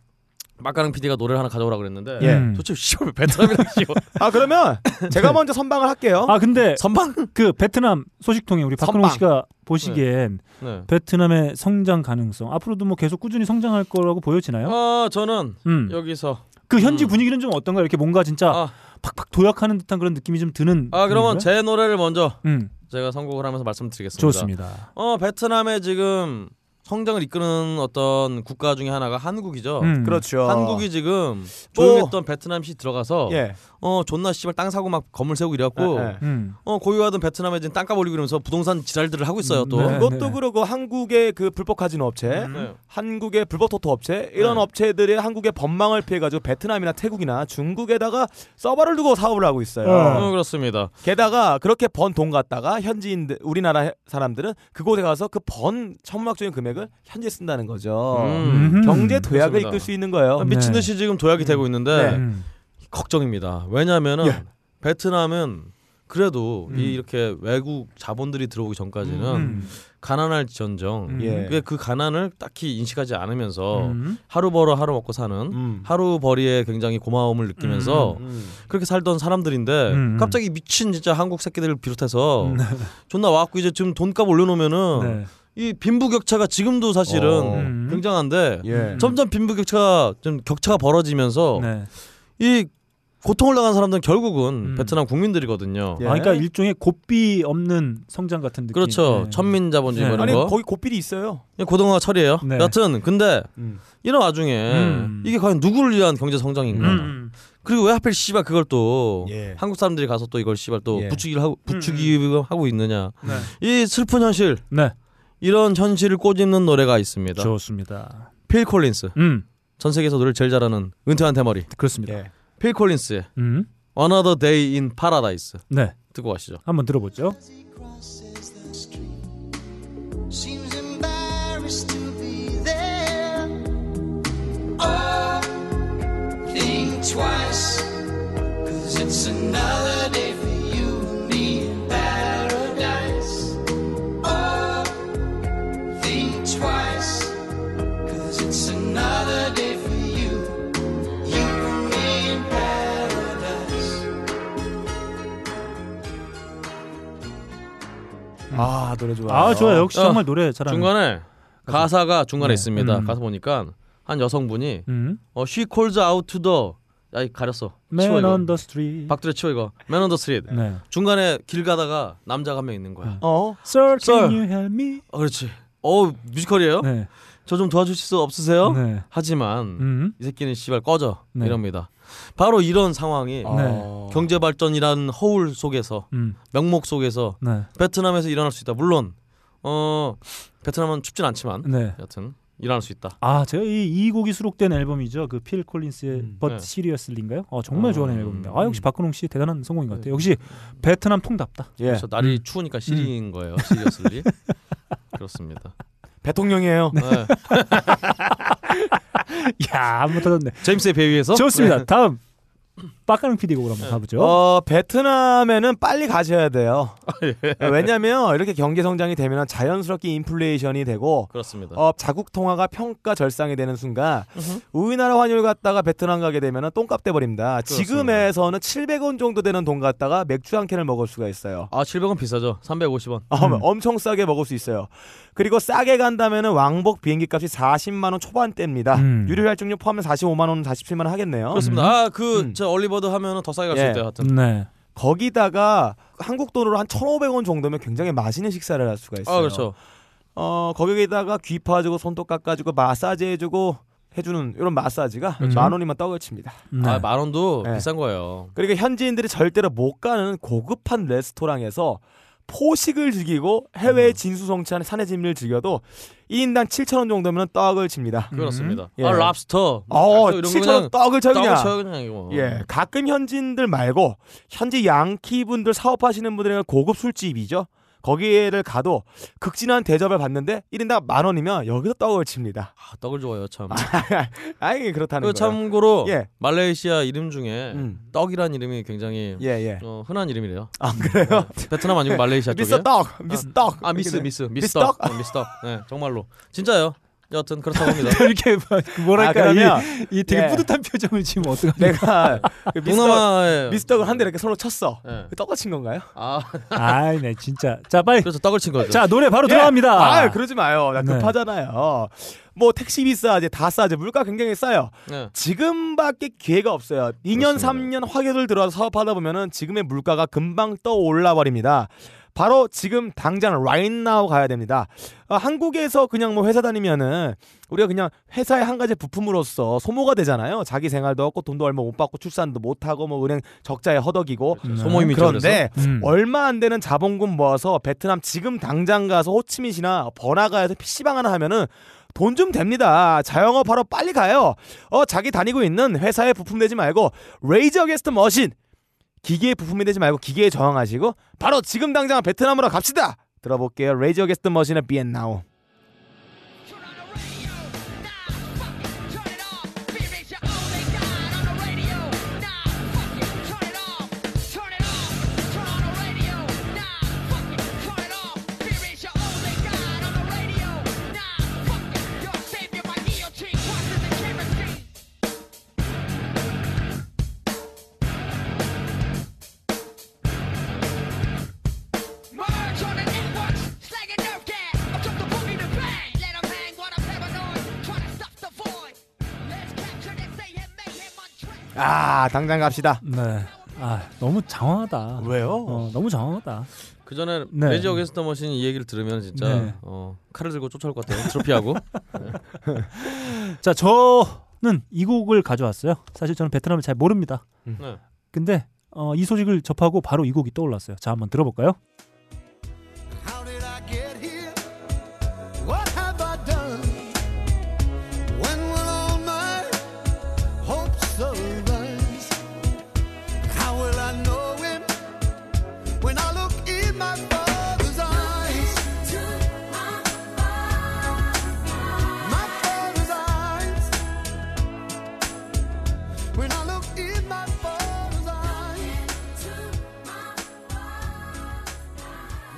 막가능 PD가 노래를 하나 가져오라 그랬는데 예. 음. 도대체 왜 베트남이랑 씨발 아 그러면 제가 먼저 선방을 할게요. 아 근데 선방? 그 베트남 소식통에 우리 박근홍 선방. 씨가 보시기엔 네. 베트남의 성장 가능성 앞으로도 뭐 계속 꾸준히 성장할 거라고 보여지나요? 어 저는 음. 여기서 그 현지 음. 분위기는 좀 어떤가 이렇게 뭔가 진짜 아, 팍팍 도약하는 듯한 그런 느낌이 좀 드는. 아 그러면 분위기인가요? 제 노래를 먼저 음 제가 선곡을 하면서 말씀드리겠습니다. 좋습니다. 어 베트남의 지금 성장을 이끄는 어떤 국가 중에 하나가 한국이죠. 음. 그렇죠. 한국이 지금 뭐- 조용했던 베트남시 들어가서 예. 어 존나 씨발 땅 사고 막 건물 세우고 이래갖고 예, 예. 음. 어 고유하던 베트남에 지금 땅값 올리고 이러면서 부동산 지랄들을 하고 있어요 또. 네. 그것도 그러고 한국의 그 불법 카지노 업체, 네. 한국의 불법 토토 업체 이런 네. 업체들이 한국의 법망을 피해 가지고 베트남이나 태국이나 중국에다가 서버를 두고 사업을 하고 있어요. 어. 어, 그렇습니다. 게다가 그렇게 번 돈 갖다가 현지인들 우리나라 해- 사람들은 그곳에 가서 그 번 천문학적인 금액을 현지에 쓴다는 거죠. 음. 음. 경제 도약을 그렇습니다. 이끌 수 있는 거예요. 네. 미친 듯이 지금 도약이 되고 있는데 네. 음. 걱정입니다. 왜냐하면은 예. 베트남은 그래도 음. 이 이렇게 외국 자본들이 들어오기 전까지는 음. 가난할지언정 음. 예. 그 가난을 딱히 인식하지 않으면서 음. 하루 벌어 하루 먹고 사는 음. 하루 벌이에 굉장히 고마움을 느끼면서 음. 그렇게 살던 사람들인데 음. 갑자기 미친 진짜 한국 새끼들을 비롯해서 음. <laughs> 존나 와갖고 이제 지금 돈값 올려놓으면은 네. 이 빈부격차가 지금도 사실은 어. 음. 굉장한데 예. 점점 빈부격차가 좀 격차가 벌어지면서 네. 이 고통을 당한 사람들은 결국은 음. 베트남 국민들이거든요. 예. 아, 그러니까 일종의 고삐 없는 성장 같은 느낌. 그렇죠. 네. 천민 자본주의 네. 뭐 이런 아니 거. 거기 고삐리 있어요. 그냥 고등어가 처리예요. 네. 여튼 근데 음. 이런 와중에 음. 이게 과연 누구를 위한 경제 성장인가? 음. 그리고 왜 하필 씨발 그걸 또 예. 한국 사람들이 가서 또 이걸 씨발 또 예. 부추기를 하고 부추기 하고 있느냐? 네. 이 슬픈 현실 네. 이런 현실을 꼬집는 노래가 있습니다. 좋습니다. 필 콜린스 음. 전 세계에서 노래를 제일 잘하는 은퇴한 대머리 그렇습니다. 예. 필 콜린스의 음. Another Day in Paradise 네. 듣고 가시죠. 한번 들어보죠. crosses the street. Seems embarrassed to be there. Oh, think twice, cause it's another 아 노래 좋아. 아, 좋아요. 역시 어, 정말 노래 잘하는. 중간에 가사가 중간에 네. 있습니다. 음. 가사 보니까 한 여성분이 음. 어, She calls out to the 야, 이 가렸어. 치워 Man 이거. on the street. 박두래 치워 이거. Man on the street. 네. 중간에 길 가다가 남자가 한 명 있는 거야. 어. Sir, Sir. can you help me? 어, 그렇지. 어 뮤지컬이에요? 네. 저 좀 도와주실 수 없으세요? 네. 하지만 음. 이 새끼는 씨발 꺼져 네. 이럽니다. 바로 이런 상황이 어. 경제 발전이라는 허울 속에서 음. 명목 속에서 네. 베트남에서 일어날 수 있다. 물론 어 베트남은 춥진 않지만 네. 여튼 일어날 수 있다. 아, 제가 이, 이 곡이 수록된 앨범이죠. 그 필 콜린스의 음, But 네. Seriously,인가요? 어, 정말 어, 좋아하는 음. 앨범입니다. 아, 역시 박근홍 씨 대단한 성공인 것 네. 같아요. 역시 베트남 통답다. 예. 그래서 날이 음. 추우니까 시리인 거예요. 시리어슬리. <laughs> 그렇습니다. 대통령이에요. 네. <laughs> 야, 한번 터졌네. 제임스의 배 위에서 좋습니다. 다음 빡가능 PD 곡으로 한번 가보죠. 어 베트남에는 빨리 가셔야 돼요. 예. 왜냐하면 이렇게 경제 성장이 되면 자연스럽게 인플레이션이 되고 그렇습니다. 어, 자국 통화가 평가 절상이 되는 순간 우리나라 환율 갖다가 베트남 가게 되면 똥값 돼 버립니다. 지금에서는 700원 정도 되는 돈 갖다가 맥주 한 캔을 먹을 수가 있어요. 아 700원 비싸죠. 350원. 어, 엄청 싸게 먹을 수 있어요. 그리고 싸게 간다면은 왕복 비행기 값이 40만 원 초반대입니다. 음. 유료 할증료 포함해 45만 원, 47만 원 하겠네요. 그렇습니다. 아그 음. 저 얼리버 드 하면은 더 싸게 갈 수 예. 있대요. 하여튼. 네. 거기다가 한국 돈으로 한 1,500원 정도면 굉장히 맛있는 식사를 할 수가 있어요. 아 그렇죠. 어, 거기에다가 귀 파주고 손톱 깎아주고 마사지 해주고 해주는 이런 마사지가 그렇죠. 만 원이면 떡을 칩니다. 네. 아 만 원도 네. 비싼 거예요. 그러니까 현지인들이 절대로 못 가는 고급한 레스토랑에서 포식을 즐기고 해외 음. 진수성찬 산의 진미를 즐겨도 1인당 7,000원 정도면 떡을 칩니다. 그렇습니다. 예. 아 랍스터. 어, 거 7,000원 그냥 떡을 쳐 떡을 그냥. 쳐요 그냥 이거. 예, 가끔 현지인들 말고 현지 양키 분들 사업하시는 분들은 고급 술집이죠. 거기를 가도 극진한 대접을 받는데 1인당 만 원이면 여기서 떡을 칩니다. 아, 떡을 좋아해요 참. <laughs> 아이 그렇다는 그 거예요. 참고로 예. 말레이시아 이름 중에 음. 떡이란 이름이 굉장히 예, 예. 어, 흔한 이름이래요. 아, 그래요? 베트남 아니고 말레이시아 <laughs> 쪽에. 미스터 떡, 미스터 떡. 아 미스 이렇게 미스 돼. 미스 미스 떡. 떡? 어, 미스 떡. 네 정말로 진짜요. 여하튼 그렇다고 합니다. <laughs> 이렇게 뭐- 그 아, 뭐랄까 그러면 이, 이 되게 예. 뿌듯한 표정을 지금 어떡하냐. 내가 그 미스터 동남아의 미스떡을 한대 이렇게 손으로 쳤어. 예. 그 떡을 친 건가요? 아 아이, 네, 진짜. 자, 빨리. 그래서 떡을 친 거죠. 자, 노래 바로 예. 들어갑니다. 아, 그러지 마요. 나 네. 급하잖아요. 뭐 택시 비싸지, 다 싸지, 물가 굉장히 싸요. 네. 지금밖에 기회가 없어요. 2년, 그렇습니다. 3년 화교를 들어서 사업하다 보면은 지금의 물가가 금방 떠올라 버립니다. 바로 지금 당장 right now 가야 됩니다. 아, 한국에서 그냥 뭐 회사 다니면은 우리가 그냥 회사의 한 가지 부품으로서 소모가 되잖아요. 자기 생활도 없고 돈도 얼마 못 받고 출산도 못 하고 뭐 은행 적자에 허덕이고 음. 소모임이죠. 그런데 음. 얼마 안 되는 자본금 모아서 베트남 지금 당장 가서 호치민이나 버나가에서 PC방 하나 하면은 돈좀 됩니다. 자영업하러 빨리 가요. 어 자기 다니고 있는 회사에 부품 되지 말고 레이저 게스트 머신 기계에 부품이 되지 말고 기계에 저항하시고 바로 지금 당장 베트남으로 갑시다. 들어볼게요. 레이저 게스트 머신의 비엔나우. 아 당장 갑시다. 네. 아 너무 장황하다. 왜요? 어, 너무 장황하다. 그 전에 네. 레지 어게스터 머신이 이 얘기를 들으면 진짜 네. 어, 칼을 들고 쫓아올 것 같아요. 트로피하고. <laughs> 자 저는 이 곡을 가져왔어요. 사실 저는 베트남을 잘 모릅니다. 네. 근데 어, 이 소식을 접하고 바로 이 곡이 떠올랐어요. 자 한번 들어볼까요?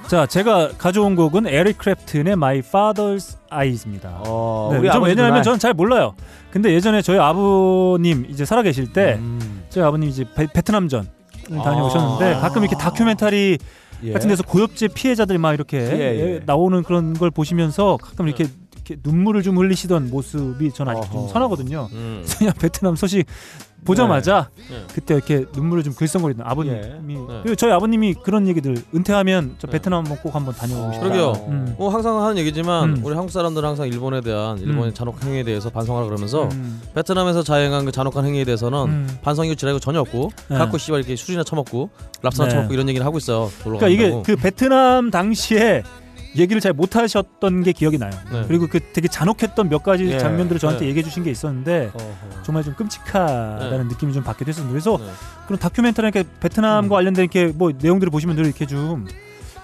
자 제가 가져온 곡은 에릭 크랩튼의 My Father's Eyes입니다. 어, 네, 좀 왜냐하면 말- 저는 잘 몰라요. 근데 예전에 저희 아버님 이제 살아계실 때 음. 저희 아버님 이제 베, 베트남전 다녀오셨는데 아. 가끔 이렇게 다큐멘터리 예. 같은 데서 고엽제 피해자들 막 이렇게 예, 예. 나오는 그런 걸 보시면서 가끔 이렇게, 이렇게 눈물을 좀 흘리시던 모습이 저는 아직 좀 어허. 선하거든요. 음. 그냥 베트남 소식 보자마자 네. 그때 이렇게 눈물을 좀 글썽거리던 아버님이 예. 그리고 저희 아버님이 그런 얘기들 은퇴하면 저 네. 베트남 한번 꼭 한번 다녀오고 싶다. 그러게요. 음. 뭐 항상 하는 얘기지만 음. 우리 한국 사람들은 항상 일본에 대한 일본의 음. 잔혹 행위에 대해서 반성하라 그러면서 음. 베트남에서 자행한 그 잔혹한 행위에 대해서는 음. 반성이고 지랄이고 전혀 없고 네. 갖고 씨발 이렇게 술이나 처먹고 랍스나 네. 처먹고 이런 얘기를 하고 있어요. 그러니까 이게 간다고. 그 베트남 당시에 얘기를 잘 못하셨던 게 기억이 나요. 네. 그리고 그 되게 잔혹했던 몇 가지 예. 장면들을 저한테 네. 얘기해 주신 게 있었는데 어허. 정말 좀 끔찍하다는 느낌이 좀 받게 됐었는데 그래서 네. 그런 다큐멘터리 이렇게 베트남과 음. 관련된 이렇게 뭐 내용들을 보시면 늘 이렇게 좀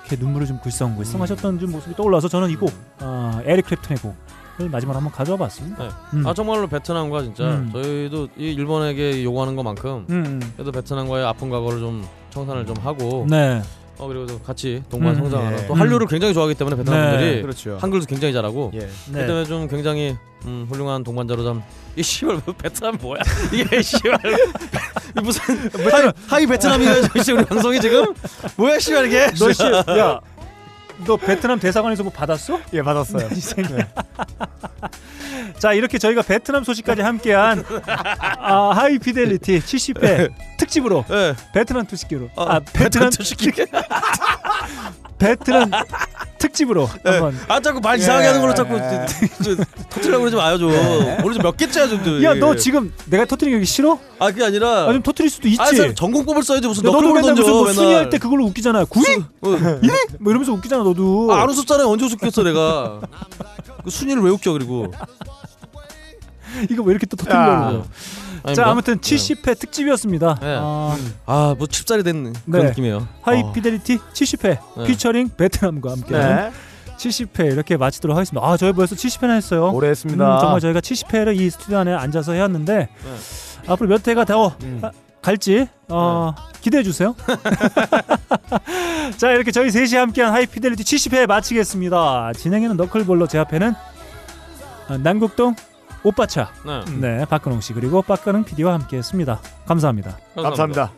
이렇게 눈물을 좀 글썽글썽하셨던 좀 모습이 떠올라서 저는 이곡 어, 에릭 크랩튼의 곡을 마지막으로 한번 가져와 봤습니다. 네. 음. 아 정말로 베트남과 진짜 음. 저희도 이 일본에게 요구하는 것만큼 음, 그래도 베트남과의 아픈 과거를 좀 청산을 좀 하고 음. 네. 어 그리고 또 같이 동반 음. 성장하는 예. 또 한류를 굉장히 좋아하기 때문에 베트남 네. 분들이 그렇죠. 한글도 굉장히 잘하고 예. 네. 그 때문에 좀 굉장히 음, 훌륭한 동반자로 좀이 씨발 뭐 베트남 뭐야 <laughs> 이게 씨발 <laughs> 이 무슨 hi, hi 베트남이야 씨 우리 방송이 지금 뭐야 씨발 이게 너 씨, 야, 너 베트남 대사관에서 뭐 받았어? <laughs> 예 받았어요. 이 새끼. <laughs> 자 이렇게 저희가 베트남 소식까지 함께한 아, 하이피델리티 70회 특집으로 예. 베트남 투식기로 어, 아 베트남 투식기. 베트남 <laughs> 특집으로 한번. 아 자꾸 말 이상하게 하는 걸로 자꾸 예. 터트리려고 그러지 마요 좀. 오늘 좀몇 개째야 좀 야 너 지금 내가 터트리는 게 싫어? 아 그게 아니라. 아 좀 터트릴 수도 있지. 아 전공법을 써야지 무슨 야, 너도 맨날 던져 무슨 뭐 순위할 때 그걸로 웃기잖아. 구이? 어. 이리? 뭐 이러면서 웃기잖아 너도. 아, 안 웃었잖아요 언제 웃겼어 내가. 그 순위를 왜 웃겨 그리고. 이거 왜 이렇게 또 야. 터트리려고 아니, 자 뭐. 아무튼 70회 특집이었습니다 네. 아, 아뭐 칩살이 된 그런 네. 느낌이에요 하이피델리티 70회 네. 피처링 베트남과 함께 네. 70회 이렇게 마치도록 하겠습니다. 아, 저희 벌써 70회나 했어요. 오래 했습니다. 음, 정말 저희가 70회를 이 스튜디오 안에 앉아서 해왔는데 앞으로 몇 회가 더 음. 아, 갈지 어, 기대해 주세요. <laughs> 자, 이렇게 저희 셋이 함께한 하이피델리티 70회 마치겠습니다. 진행에는 너클볼러 제 앞에는 어, 남국동 오빠차 네. 네 박근홍 씨 그리고 박근홍 PD와 함께했습니다. 감사합니다. 감사합니다.